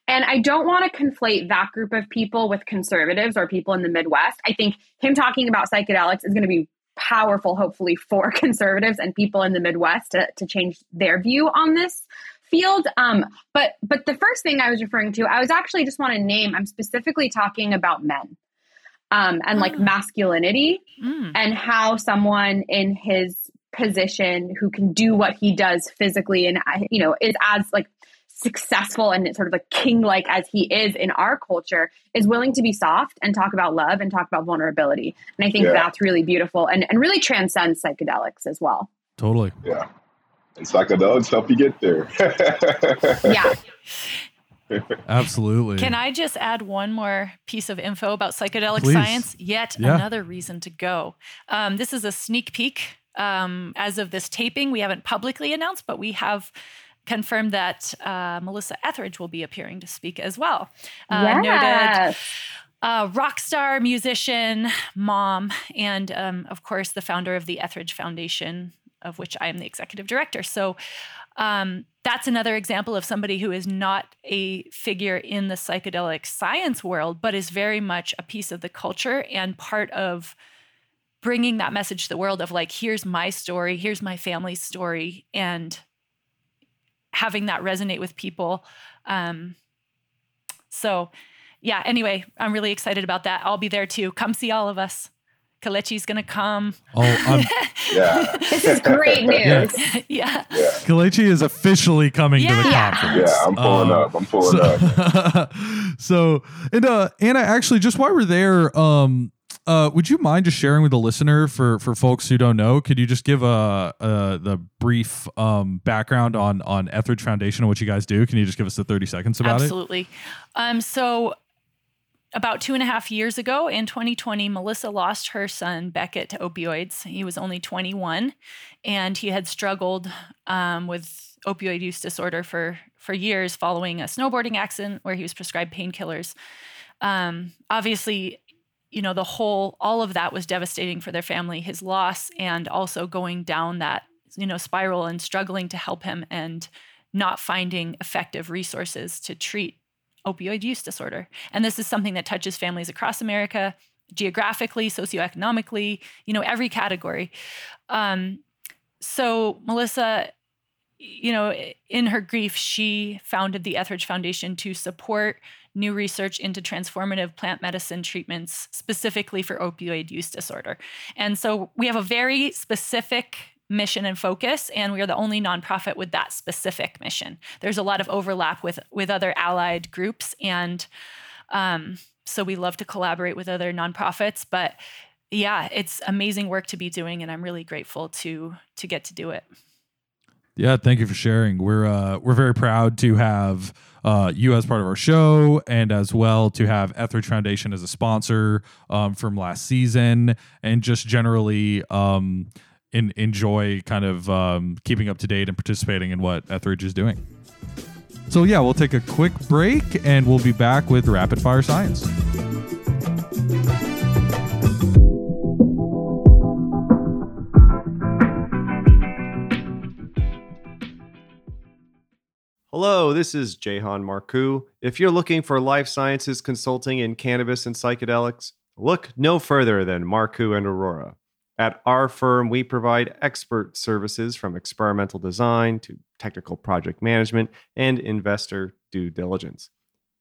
and I don't want to conflate that group of people with conservatives or people in the Midwest. I think him talking about psychedelics is going to be powerful, hopefully, for conservatives and people in the Midwest to, to change their view on this field. Um, but but the first thing I was referring to, I was actually just want to name. I'm specifically talking about men um, and like Ah. masculinity Mm. and how someone in his position who can do what he does physically and uh, you know is as like successful and sort of like king like as he is in our culture is willing to be soft and talk about love and talk about vulnerability and i think Yeah. that's really beautiful and, and really transcends psychedelics as well totally. Yeah. And psychedelics help you get there. yeah Absolutely. Can I just add one more piece of info about psychedelic Please. science? Yet Yeah. another reason to go. Um, this is a sneak peek. Um, as of this taping, we haven't publicly announced, but we have confirmed that uh, Melissa Etheridge will be appearing to speak as well. Uh, Noted uh, rock star, musician, mom, and um, of course, the founder of the Etheridge Foundation, of which I am the executive director. So um, that's another example of somebody who is not a figure in the psychedelic science world, but is very much a piece of the culture and part of bringing that message to the world of like, here's my story, here's my family's story, and having that resonate with people. Um, so, yeah, anyway, I'm really excited about that. I'll be there too. Come see all of us. Kelechi's going to come. Oh, um, yeah. this is great news Yeah. yeah. Yeah. Kalechi is officially coming to the Yeah. conference. Yeah. I'm pulling Um, up. I'm pulling up. so, so and uh Anna, actually, just while we're there, um, uh, would you mind just sharing with the listener for for folks who don't know? Could you just give a, a the brief um, background on on Etheridge Foundation and what you guys do? Can you just give us the thirty seconds about Absolutely. it? Absolutely. Um, so about two and a half years ago in 2020, Melissa lost her son Beckett to opioids. He was only 21, and he had struggled um, with opioid use disorder for for years following a snowboarding accident where he was prescribed painkillers. Um, obviously, you know the whole all of that was devastating for their family. His loss and also going down that you know spiral and struggling to help him and not finding effective resources to treat opioid use disorder. And this is something that touches families across America, geographically, socioeconomically, you know, every category. Um, so Melissa, you know, in her grief, she founded the Etheridge Foundation to support new research into transformative plant medicine treatments specifically for opioid use disorder. And so we have a very specific mission and focus and we are the only nonprofit with that specific mission there's a lot of overlap with with other allied groups and um, so we love to collaborate with other nonprofits but yeah it's amazing work to be doing and i'm really grateful to to get to do it yeah thank you for sharing we're uh we're very proud to have uh, you as part of our show, and as well to have Etheridge Foundation as a sponsor um, from last season, and just generally um, in, enjoy kind of um, keeping up to date and participating in what Etheridge is doing. So, yeah, we'll take a quick break and we'll be back with Rapid Fire Science. Hello, this is Jahan Marcu. If you're looking for life sciences consulting in cannabis and psychedelics, look no further than Marcu and Arora. At our firm, we provide expert services from experimental design to technical project management and investor due diligence.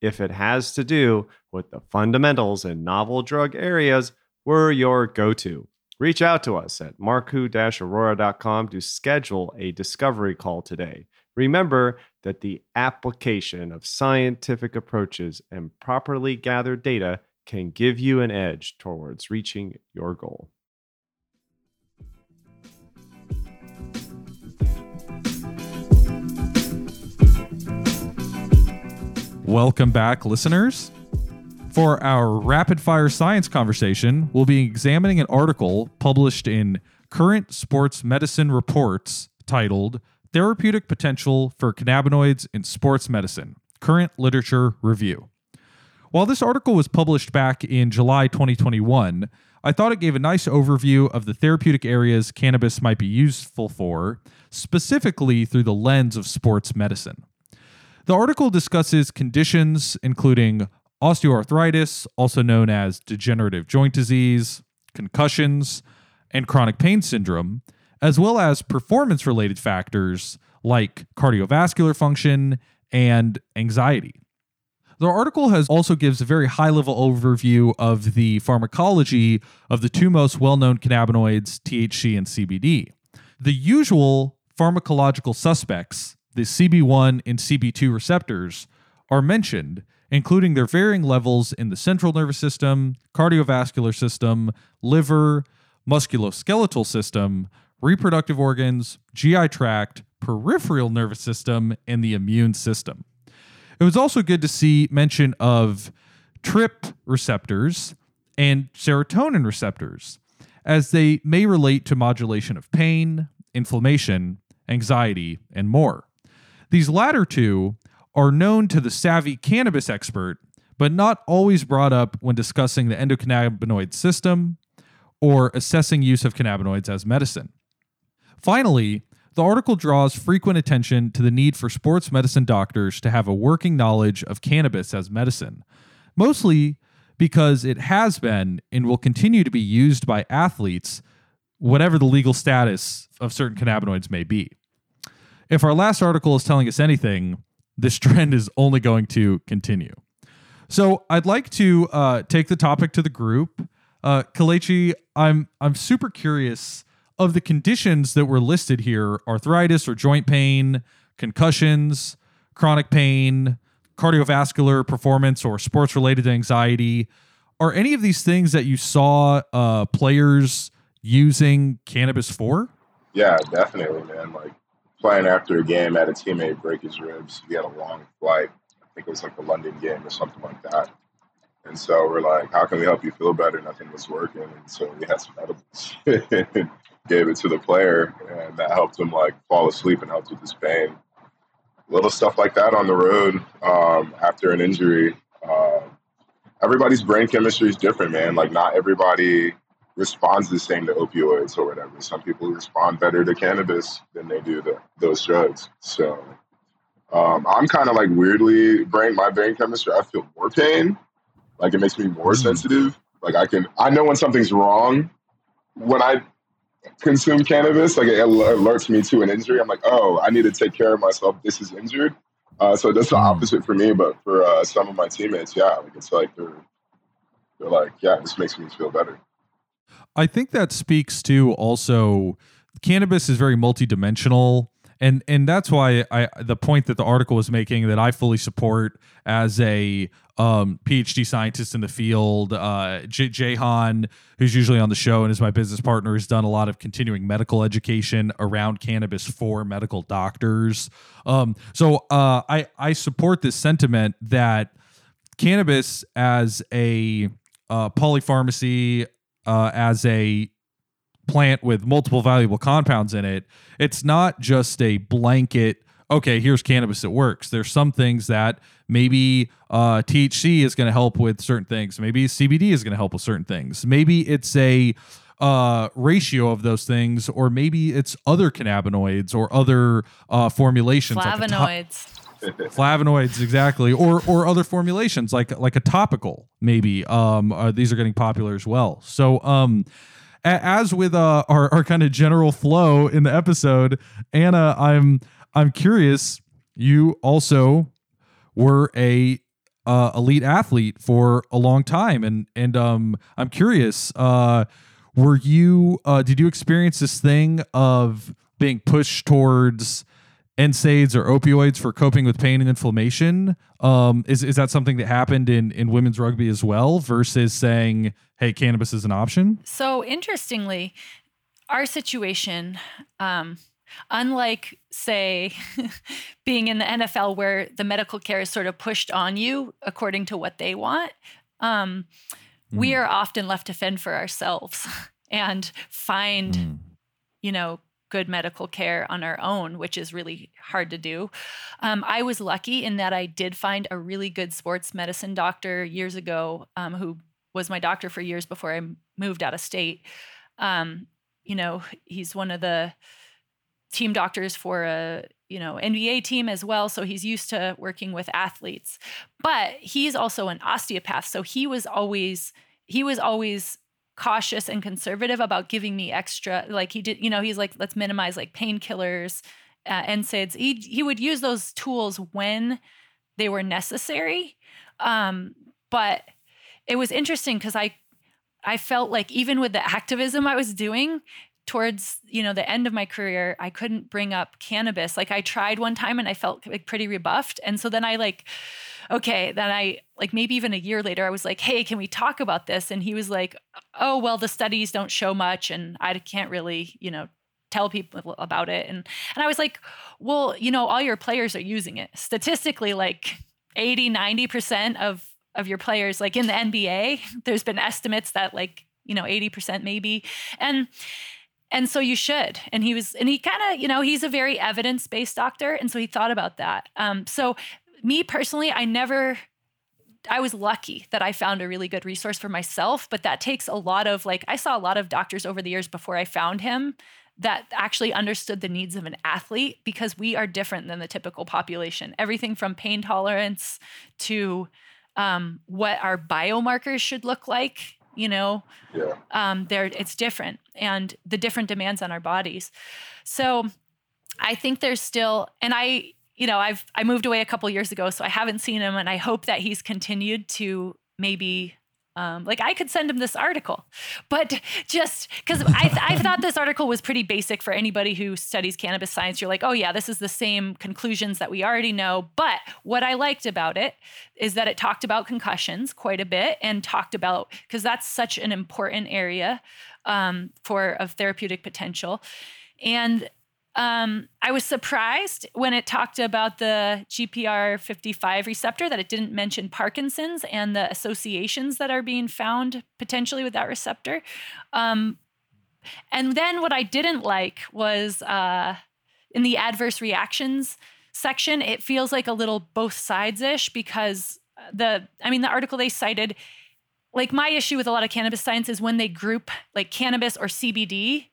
If it has to do with the fundamentals in novel drug areas, we're your go to. Reach out to us at marcu arora.com to schedule a discovery call today. Remember that the application of scientific approaches and properly gathered data can give you an edge towards reaching your goal. Welcome back, listeners. For our rapid fire science conversation, we'll be examining an article published in Current Sports Medicine Reports titled Therapeutic Potential for Cannabinoids in Sports Medicine Current Literature Review. While this article was published back in July 2021, I thought it gave a nice overview of the therapeutic areas cannabis might be useful for, specifically through the lens of sports medicine. The article discusses conditions including osteoarthritis, also known as degenerative joint disease, concussions, and chronic pain syndrome, as well as performance related factors like cardiovascular function and anxiety. The article has also gives a very high level overview of the pharmacology of the two most well-known cannabinoids, THC and CBD. The usual pharmacological suspects the CB1 and CB2 receptors are mentioned, including their varying levels in the central nervous system, cardiovascular system, liver, musculoskeletal system, reproductive organs, GI tract, peripheral nervous system, and the immune system. It was also good to see mention of TRP receptors and serotonin receptors, as they may relate to modulation of pain, inflammation, anxiety, and more. These latter two are known to the savvy cannabis expert, but not always brought up when discussing the endocannabinoid system or assessing use of cannabinoids as medicine. Finally, the article draws frequent attention to the need for sports medicine doctors to have a working knowledge of cannabis as medicine, mostly because it has been and will continue to be used by athletes, whatever the legal status of certain cannabinoids may be if our last article is telling us anything, this trend is only going to continue. So I'd like to uh, take the topic to the group. Uh, Kelechi, I'm I'm super curious of the conditions that were listed here: arthritis or joint pain, concussions, chronic pain, cardiovascular performance or sports-related anxiety. are any of these things that you saw uh, players using cannabis for? Yeah, definitely, man. Like playing after a game, had a teammate break his ribs. He had a long flight. I think it was like the London game or something like that. And so we're like, how can we help you feel better? Nothing was working. And so we had some edibles, gave it to the player, and that helped him like fall asleep and helped with his pain. Little stuff like that on the road um, after an injury. Uh, everybody's brain chemistry is different, man. Like not everybody responds the same to opioids or whatever. Some people respond better to cannabis than they do to those drugs. So um, I'm kind of like weirdly brain my brain chemistry. I feel more pain, like it makes me more Mm. sensitive. Like I can I know when something's wrong when I consume cannabis. Like it alerts me to an injury. I'm like, oh, I need to take care of myself. This is injured. Uh, so that's the Mm. opposite for me. But for uh, some of my teammates, yeah, like it's like they're they're like, yeah, this makes me feel better. I think that speaks to also cannabis is very multidimensional. And and that's why I the point that the article was making that I fully support as a um, PhD scientist in the field. Uh, J- who's usually on the show and is my business partner, has done a lot of continuing medical education around cannabis for medical doctors. Um, so uh, I I support this sentiment that cannabis as a uh, polypharmacy, uh, as a plant with multiple valuable compounds in it, it's not just a blanket. Okay, here's cannabis. It works. There's some things that maybe uh, THC is going to help with certain things. Maybe CBD is going to help with certain things. Maybe it's a uh, ratio of those things, or maybe it's other cannabinoids or other uh, formulations. like to- Flavonoids. flavonoids exactly or or other formulations like like a topical maybe um uh, these are getting popular as well so um a- as with uh our, our kind of general flow in the episode anna i'm i'm curious you also were a uh, elite athlete for a long time and and um i'm curious uh were you uh did you experience this thing of being pushed towards NSAIDs or opioids for coping with pain and inflammation. Um, is is that something that happened in in women's rugby as well? Versus saying, "Hey, cannabis is an option." So interestingly, our situation, um, unlike say being in the NFL where the medical care is sort of pushed on you according to what they want, um, we Mm. are often left to fend for ourselves and find, Mm. you know, good medical care on our own, which is really hard to do. Um, I was lucky in that I did find a really good sports medicine doctor years ago um, who was my doctor for years before I moved out of state. Um, you know, he's one of the team doctors for a you know NBA team as well, so he's used to working with athletes. But he's also an osteopath, so he was always he was always cautious and conservative about giving me extra like he did you know he's like let's minimize like painkillers uh, NSAIDs he he would use those tools when they were necessary um but it was interesting because I I felt like even with the activism I was doing towards you know the end of my career I couldn't bring up cannabis. Like I tried one time and I felt like pretty rebuffed. And so then I like okay then I like maybe even a year later I was like hey can we talk about this? And he was like oh well the studies don't show much and I can't really you know tell people about it. And and I was like well you know all your players are using it. Statistically like 80 90% of of your players like in the NBA there's been estimates that like you know 80% maybe. And and so you should. And he was and he kind of you know he's a very evidence-based doctor and so he thought about that. Um so me personally i never i was lucky that i found a really good resource for myself but that takes a lot of like i saw a lot of doctors over the years before i found him that actually understood the needs of an athlete because we are different than the typical population. Everything from pain tolerance to um, what our biomarkers should look like you know Yeah. um, there it's different and the different demands on our bodies so i think there's still and i you know i've i moved away a couple years ago so i haven't seen him and i hope that he's continued to maybe Um, like I could send him this article, but just because I, I thought this article was pretty basic for anybody who studies cannabis science. You're like, oh yeah, this is the same conclusions that we already know. But what I liked about it is that it talked about concussions quite a bit and talked about because that's such an important area um, for of therapeutic potential, and um, I was surprised when it talked about the GPR55 receptor that it didn't mention Parkinson's and the associations that are being found potentially with that receptor. Um, and then what I didn't like was uh, in the adverse reactions section, it feels like a little both sides ish because the, I mean, the article they cited, like my issue with a lot of cannabis science is when they group like cannabis or CBD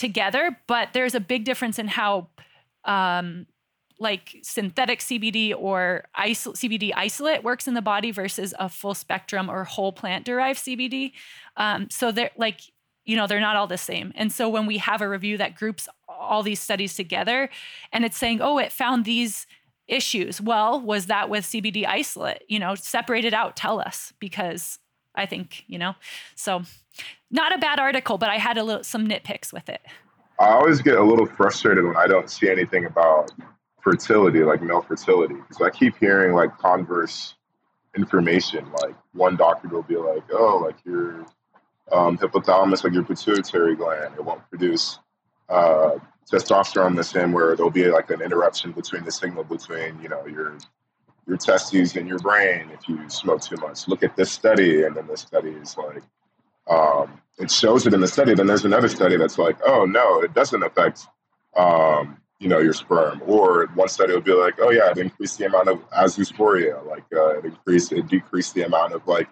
together, but there's a big difference in how um, like synthetic CBD or CBD isolate works in the body versus a full spectrum or whole plant derived CBD. Um, so they're like, you know, they're not all the same. And so when we have a review that groups all these studies together and it's saying, oh, it found these issues. Well, was that with CBD isolate? You know, separate it out, tell us because I think, you know. So not a bad article, but I had a little some nitpicks with it. I always get a little frustrated when I don't see anything about fertility, like male fertility, because I keep hearing like converse information. Like one doctor will be like, "Oh, like your um, hypothalamus, like your pituitary gland, it won't produce uh, testosterone the same." Where there'll be like an interruption between the signal between you know your your testes and your brain if you smoke too much. Look at this study, and then this study is like um, it shows it in the study. Then there's another study that's like, oh no, it doesn't affect, um, you know, your sperm. Or one study will be like, oh yeah, it increased the amount of azoospermia, like uh, it increased, it decreased the amount of like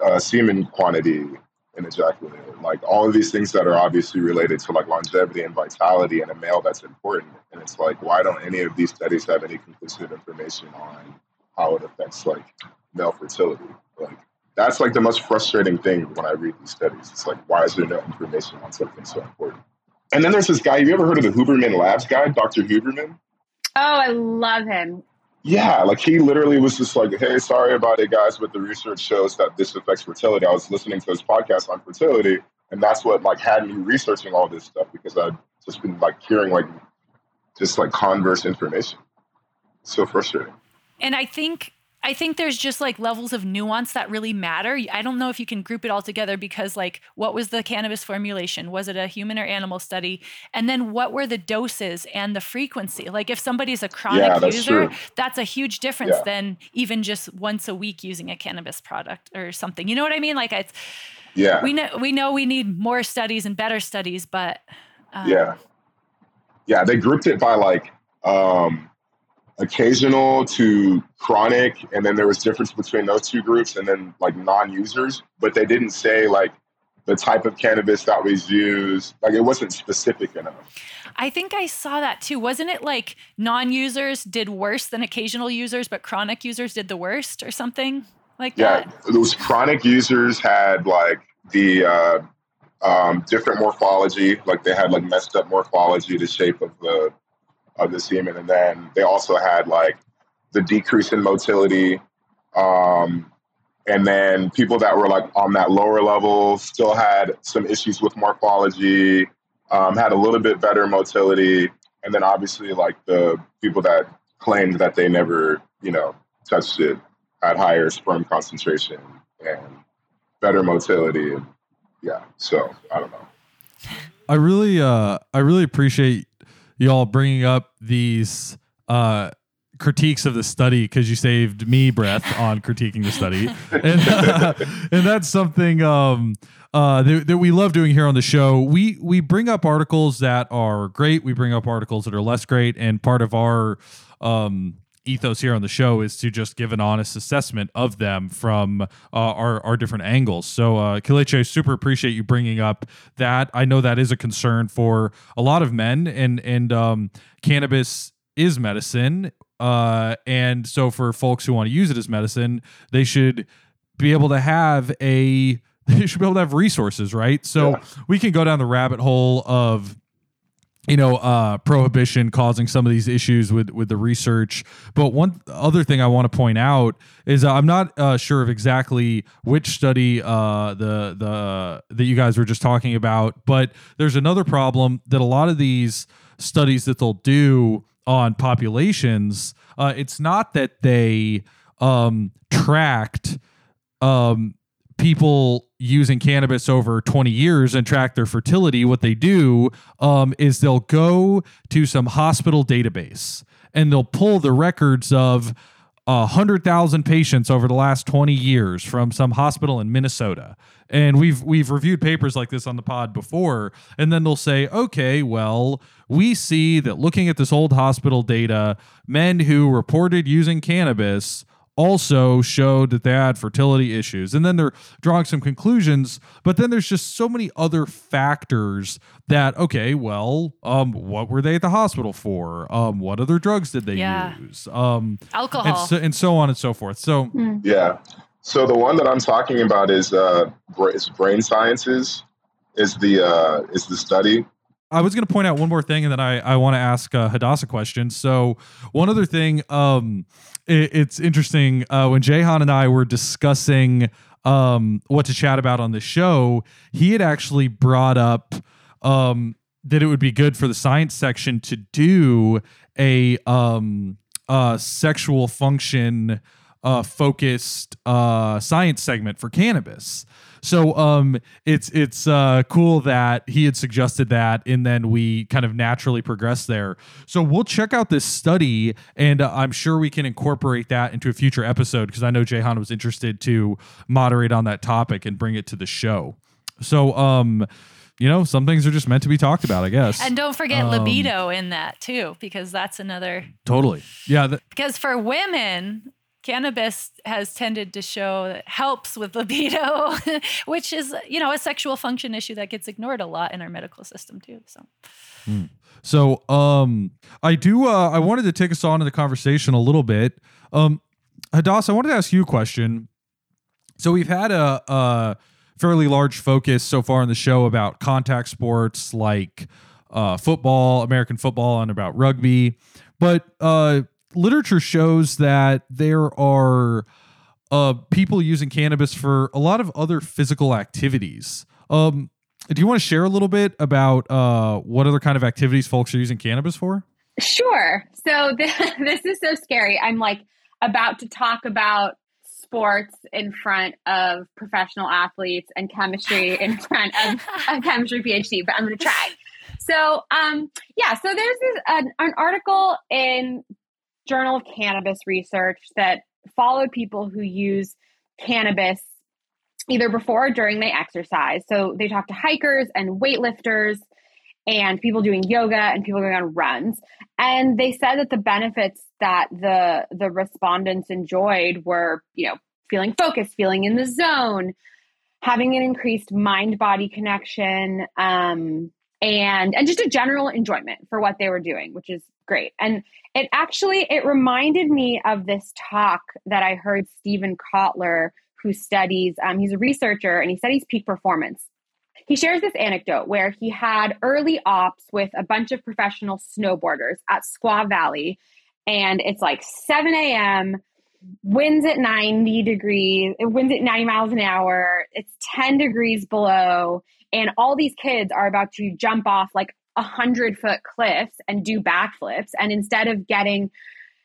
uh, semen quantity in ejaculate. Like all of these things that are obviously related to like longevity and vitality in a male that's important. And it's like, why don't any of these studies have any conclusive information on how it affects like male fertility? Like that's like the most frustrating thing when I read these studies. It's like, why is there no information on something so important? And then there's this guy. Have you ever heard of the Huberman Labs guy, Dr. Huberman? Oh, I love him. Yeah, like he literally was just like, "Hey, sorry about it, guys, but the research shows that this affects fertility." I was listening to his podcast on fertility, and that's what like had me researching all this stuff because I'd just been like hearing like just like converse information. so frustrating. And I think I think there's just like levels of nuance that really matter. I don't know if you can group it all together because, like, what was the cannabis formulation? Was it a human or animal study? And then what were the doses and the frequency? Like, if somebody's a chronic Yeah, that's user, true. that's a huge difference Yeah. than even just once a week using a cannabis product or something. You know what I mean? Like, it's Yeah, we know we know we need more studies and better studies, but um, yeah, yeah. They grouped it by like um, occasional to chronic, and then there was difference between those two groups, and then like non-users. But they didn't say like the type of cannabis that was used. Like it wasn't specific enough. I think I saw that too. Wasn't it like non-users did worse than occasional users, but chronic users did the worst or something like Yeah, that? those chronic users had like the uh, um, different morphology, like they had like messed up morphology, the shape of the of the semen, and then they also had like the decrease in motility. Um, and then people that were like on that lower level still had some issues with morphology, um, had a little bit better motility, and then obviously like the people that claimed that they never, you know, touched it had higher sperm concentration and better motility. Yeah, so I don't know. I really, uh, I really appreciate y'all bringing up these uh, critiques of the study because you saved me breath on critiquing the study, and uh, and that's something um, uh, that, that we love doing here on the show. We we bring up articles that are great. We bring up articles that are less great, and part of our um, ethos here on the show is to just give an honest assessment of them from uh, our, our different angles. So, uh, I super appreciate you bringing up that. I know that is a concern for a lot of men, and and um, cannabis is medicine. Uh, and so, for folks who want to use it as medicine, they should be able to have a they should be able to have resources, right? So Yeah. we can go down the rabbit hole of you know uh, prohibition causing some of these issues with with the research. But one other thing i want to point out is i'm not uh, sure of exactly which study uh, the the that you guys were just talking about but there's another problem that a lot of these studies that they'll do on populations uh, it's not that they um, tracked um, people using cannabis over 20 years and track their fertility, what they do um, is they'll go to some hospital database and they'll pull the records of hundred thousand patients over the last 20 years from some hospital in Minnesota. And we've we've reviewed papers like this on the pod before. And then they'll say, okay, well, we see that looking at this old hospital data, men who reported using cannabis also showed that they had fertility issues. And then they're drawing some conclusions, but then there's just so many other factors that, okay, well, um, what were they at the hospital for? Um, what other drugs did they Yeah. use? Um, Alcohol. and so, and so on and so forth. So, Yeah. So the one that I'm talking about is uh, is brain sciences. Is the uh, is the study? I was going to point out one more thing, and then I, I want to ask uh, Hadassah questions. So, one other thing, um, it, it's interesting uh, when Jahan and I were discussing um, what to chat about on the show. He had actually brought up um, that it would be good for the science section to do a um, uh, sexual function uh, focused uh, science segment for cannabis. So um, it's it's uh, cool that he had suggested that, and then we kind of naturally progressed there. So we'll check out this study, and uh, I'm sure we can incorporate that into a future episode because I know Jahan was interested to moderate on that topic and bring it to the show. So um, you know, some things are just meant to be talked about, I guess. and don't forget Um, libido in that too, because that's another. totally, yeah. Th- Because for women, cannabis has tended to show that helps with libido, which is you know a sexual function issue that gets ignored a lot in our medical system too. So So um I do uh I wanted to take us on to the conversation a little bit. Um Hadas, I wanted to ask you a question. So we've had a a fairly large focus so far in the show about contact sports like uh football, American football and about rugby. But uh literature shows that there are uh people using cannabis for a lot of other physical activities. Um do you want to share a little bit about uh, what other kind of activities folks are using cannabis for? Sure. So this, this is so scary. I'm like about to talk about sports in front of professional athletes and chemistry in front of a chemistry PhD, but I'm going to try. So, um, yeah. So there's this, an, an article in Journal of Cannabis Research that followed people who use cannabis either before or during they exercise. So they talked to hikers and weightlifters and people doing yoga and people going on runs and they said that the benefits that the the respondents enjoyed were you know feeling focused feeling in the zone having an increased mind body connection um, and and just a general enjoyment for what they were doing which is great and it actually it reminded me of this talk that i heard steven kotler who studies um, he's a researcher and he studies peak performance he shares this anecdote where he had early ops with a bunch of professional snowboarders at Squaw Valley. And it's like 7 a.m., winds at 90 degrees, it winds at 90 miles an hour, it's 10 degrees below. And all these kids are about to jump off like a hundred foot cliffs and do backflips. And instead of getting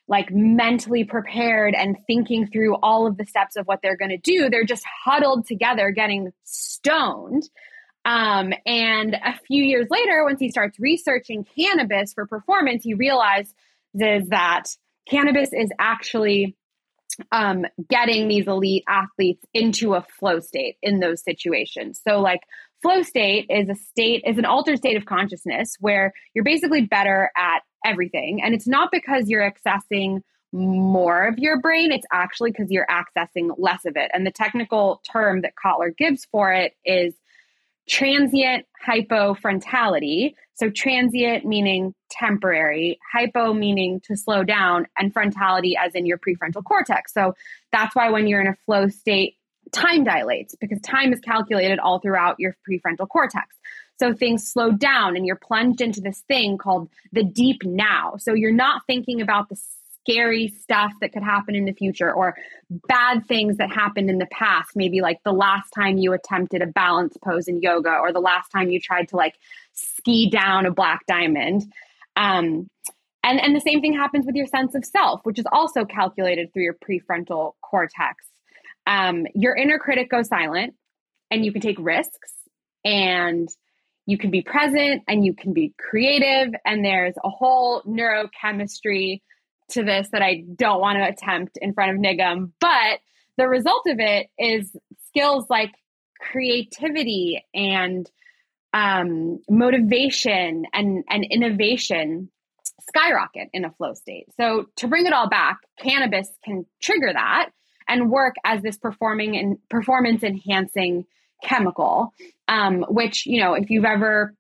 like mentally prepared and thinking through all of the steps of what they're going to do, they're just huddled together getting stoned. Um, and a few years later, once he starts researching cannabis for performance, he realizes that cannabis is actually um, getting these elite athletes into a flow state in those situations. So, like, flow state is a state, is an altered state of consciousness where you're basically better at everything. And it's not because you're accessing more of your brain, it's actually because you're accessing less of it. And the technical term that Kotler gives for it is transient hypofrontality. So, transient meaning temporary, hypo meaning to slow down, and frontality as in your prefrontal cortex. So, that's why when you're in a flow state, time dilates because time is calculated all throughout your prefrontal cortex. So things slow down and you're plunged into this thing called the deep now. So you're not thinking about the scary stuff that could happen in the future or bad things that happened in the past. Maybe like the last time you attempted a balance pose in yoga or the last time you tried to like ski down a black diamond. Um, and, and the same thing happens with your sense of self, which is also calculated through your prefrontal cortex. Um, your inner critic goes silent and you can take risks and you can be present and you can be creative. And there's a whole neurochemistry to this that I don't want to attempt in front of Nigam. But the result of it is skills like creativity and um, motivation and, and innovation skyrocket in a flow state. So to bring it all back, cannabis can trigger that and work as this performing and performance enhancing chemical. Um, which you know, if you've ever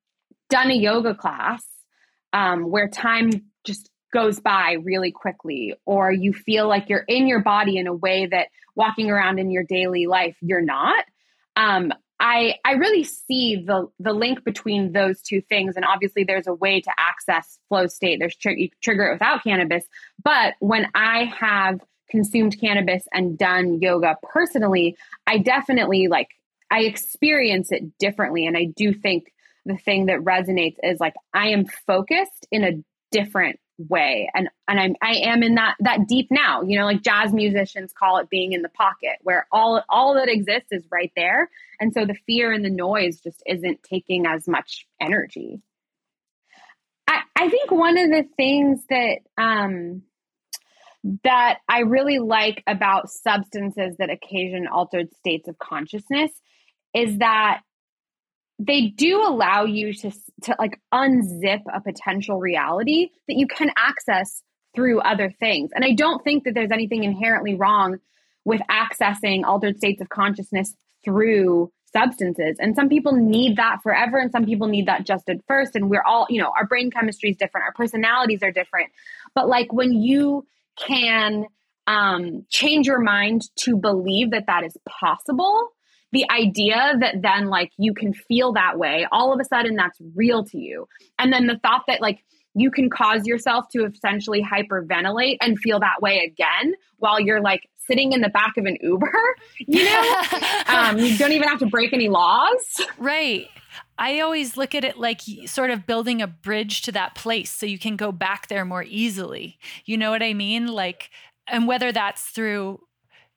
done a yoga class um, where time just goes by really quickly, or you feel like you're in your body in a way that walking around in your daily life you're not. Um, I I really see the the link between those two things, and obviously there's a way to access flow state. There's tr- you trigger it without cannabis, but when I have consumed cannabis and done yoga personally, I definitely like I experience it differently, and I do think the thing that resonates is like I am focused in a different way. And and I'm I am in that that deep now. You know like jazz musicians call it being in the pocket where all all that exists is right there. And so the fear and the noise just isn't taking as much energy. I I think one of the things that um that I really like about substances that occasion altered states of consciousness is that they do allow you to to like unzip a potential reality that you can access through other things. And I don't think that there's anything inherently wrong with accessing altered states of consciousness through substances. And some people need that forever and some people need that just at first and we're all, you know, our brain chemistry is different, our personalities are different. But like when you can um change your mind to believe that that is possible the idea that then like you can feel that way, all of a sudden that's real to you. And then the thought that like you can cause yourself to essentially hyperventilate and feel that way again while you're like sitting in the back of an Uber, you know? um, you don't even have to break any laws. Right. I always look at it like sort of building a bridge to that place so you can go back there more easily. You know what I mean? Like, and whether that's through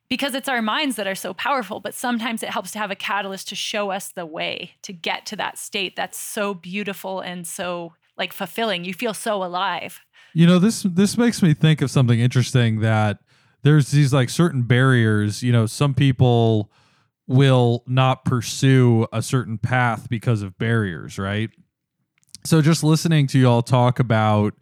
because it's our minds that are so powerful but sometimes it helps to have a catalyst to show us the way to get to that state that's so beautiful and so like fulfilling you feel so alive you know this this makes me think of something interesting that there's these like certain barriers you know some people will not pursue a certain path because of barriers right so just listening to you all talk about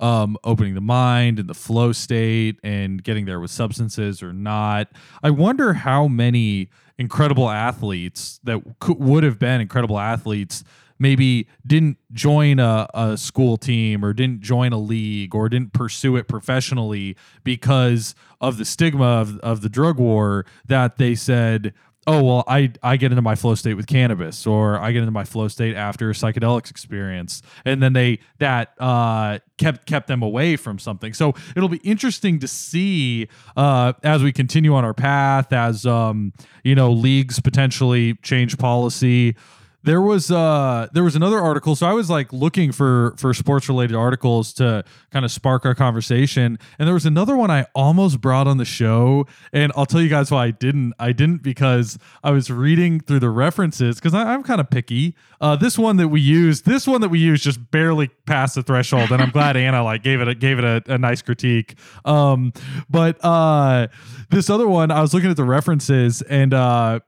um, opening the mind and the flow state and getting there with substances or not. I wonder how many incredible athletes that could, would have been incredible athletes maybe didn't join a, a school team or didn't join a league or didn't pursue it professionally because of the stigma of, of the drug war that they said oh well i i get into my flow state with cannabis or i get into my flow state after a psychedelics experience. And then they that uh kept kept them away from something. So it'll be interesting to see uh as we continue on our path as um you know leagues potentially change policy there was uh there was another article. So i was like looking for for sports related articles to kind of spark our conversation. And there was another one i almost brought on the show. And i'll tell you guys why i didn't. I didn't because i was reading through the references because i'm kind of picky. Uh this one that we used this one that we used just barely passed the threshold and i'm glad anna like gave it a gave it a, a nice critique. Um but uh this other one i was looking at the references and uh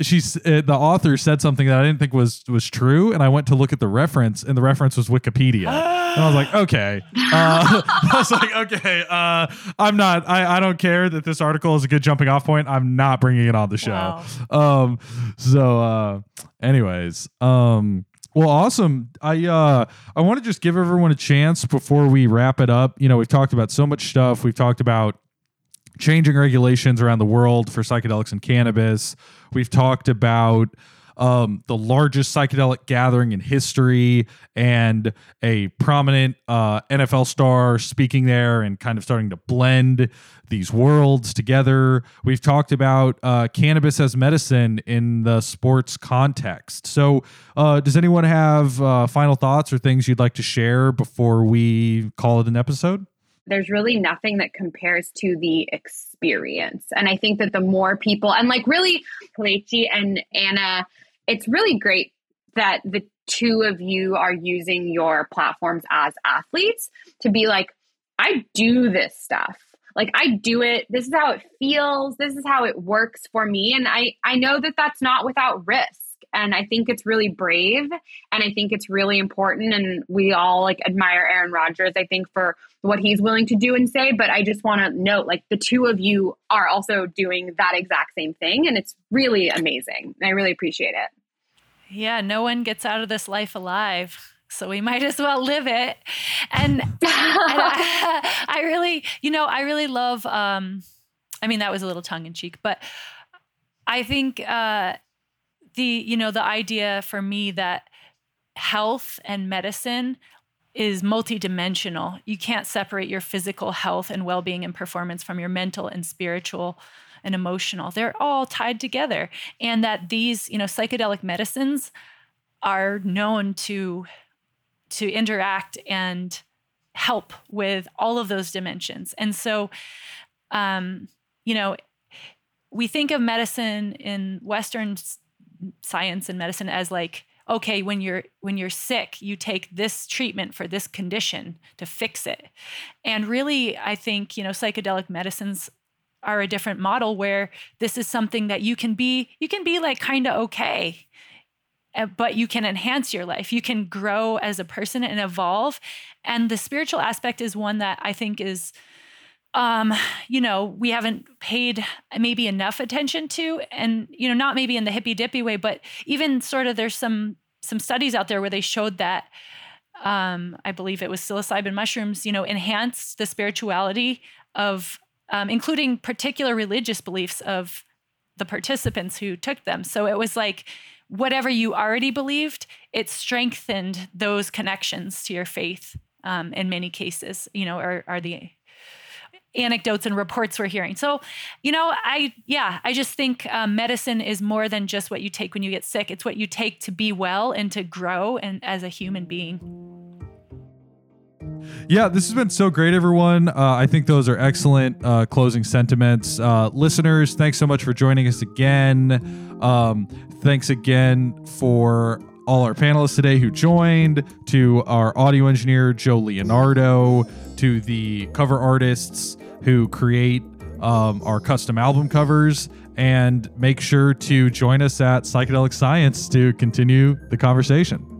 she's uh, the author said something that I didn't think was was true, and I went to look at the reference, and the reference was Wikipedia, and I was like, okay, uh, I was like, okay, uh, I'm not, I, I don't care that this article is a good jumping off point. I'm not bringing it on the show. Wow. Um, so, uh, anyways, um. Well, awesome. I uh I want to just give everyone a chance before we wrap it up. You know, we've talked about so much stuff. We've talked about changing regulations around the world for psychedelics and cannabis. We've talked about um, the largest psychedelic gathering in history and a prominent uh, NFL star speaking there and kind of starting to blend these worlds together. We've talked about uh, cannabis as medicine in the sports context. So, uh, does anyone have uh, final thoughts or things you'd like to share before we call it an episode? There's really nothing that compares to the experience. And I think that the more people, and like really, Kelechi and Anna, it's really great that the two of you are using your platforms as athletes to be like, I do this stuff. Like I do it. This is how it feels. This is how it works for me. And I I know that that's not without risk and I think it's really brave and I think it's really important and we all like admire Aaron Rodgers I think for what he's willing to do and say but I just want to note like the two of you are also doing that exact same thing and it's really amazing. I really appreciate it. Yeah, no one gets out of this life alive so we might as well live it. And, and I, I, really, you know, I really love. Um, I mean, that was a little tongue in cheek, but I think uh, the you know the idea for me that health and medicine is multidimensional. You can't separate your physical health and well-being and performance from your mental and spiritual and emotional. They're all tied together. And that these, you know, psychedelic medicines are known to to interact and help with all of those dimensions. And so um, you know, we think of medicine in Western science and medicine as like okay when you're when you're sick you take this treatment for this condition to fix it. And really i think you know psychedelic medicines are a different model where this is something that you can be you can be like kind of okay eh, but you can enhance your life. You can grow as a person and evolve. And the spiritual aspect is one that i think is um, you know, we haven't paid maybe enough attention to, and you know, not maybe in the hippy dippy way, but even sort of there's some some studies out there where they showed that um, I believe it was psilocybin mushrooms, you know, enhanced the spirituality of, um, including particular religious beliefs of the participants who took them. So it was like whatever you already believed, it strengthened those connections to your faith. Um, in many cases, you know, are, are the anecdotes and reports we're hearing. So, you know, I, yeah, I just think um, medicine is more than just what you take when you get sick. It's what you take to be well and to grow and as a human being. Yeah, this has been so great, everyone. Uh, I think those are excellent uh, closing sentiments. Uh, listeners, thanks so much for joining us again. Um, thanks again for all our panelists today who joined, to our audio engineer, Joe Leonardo, to the cover artists who create um, our custom album covers, and make sure to join us at Psychedelic Science to continue the conversation.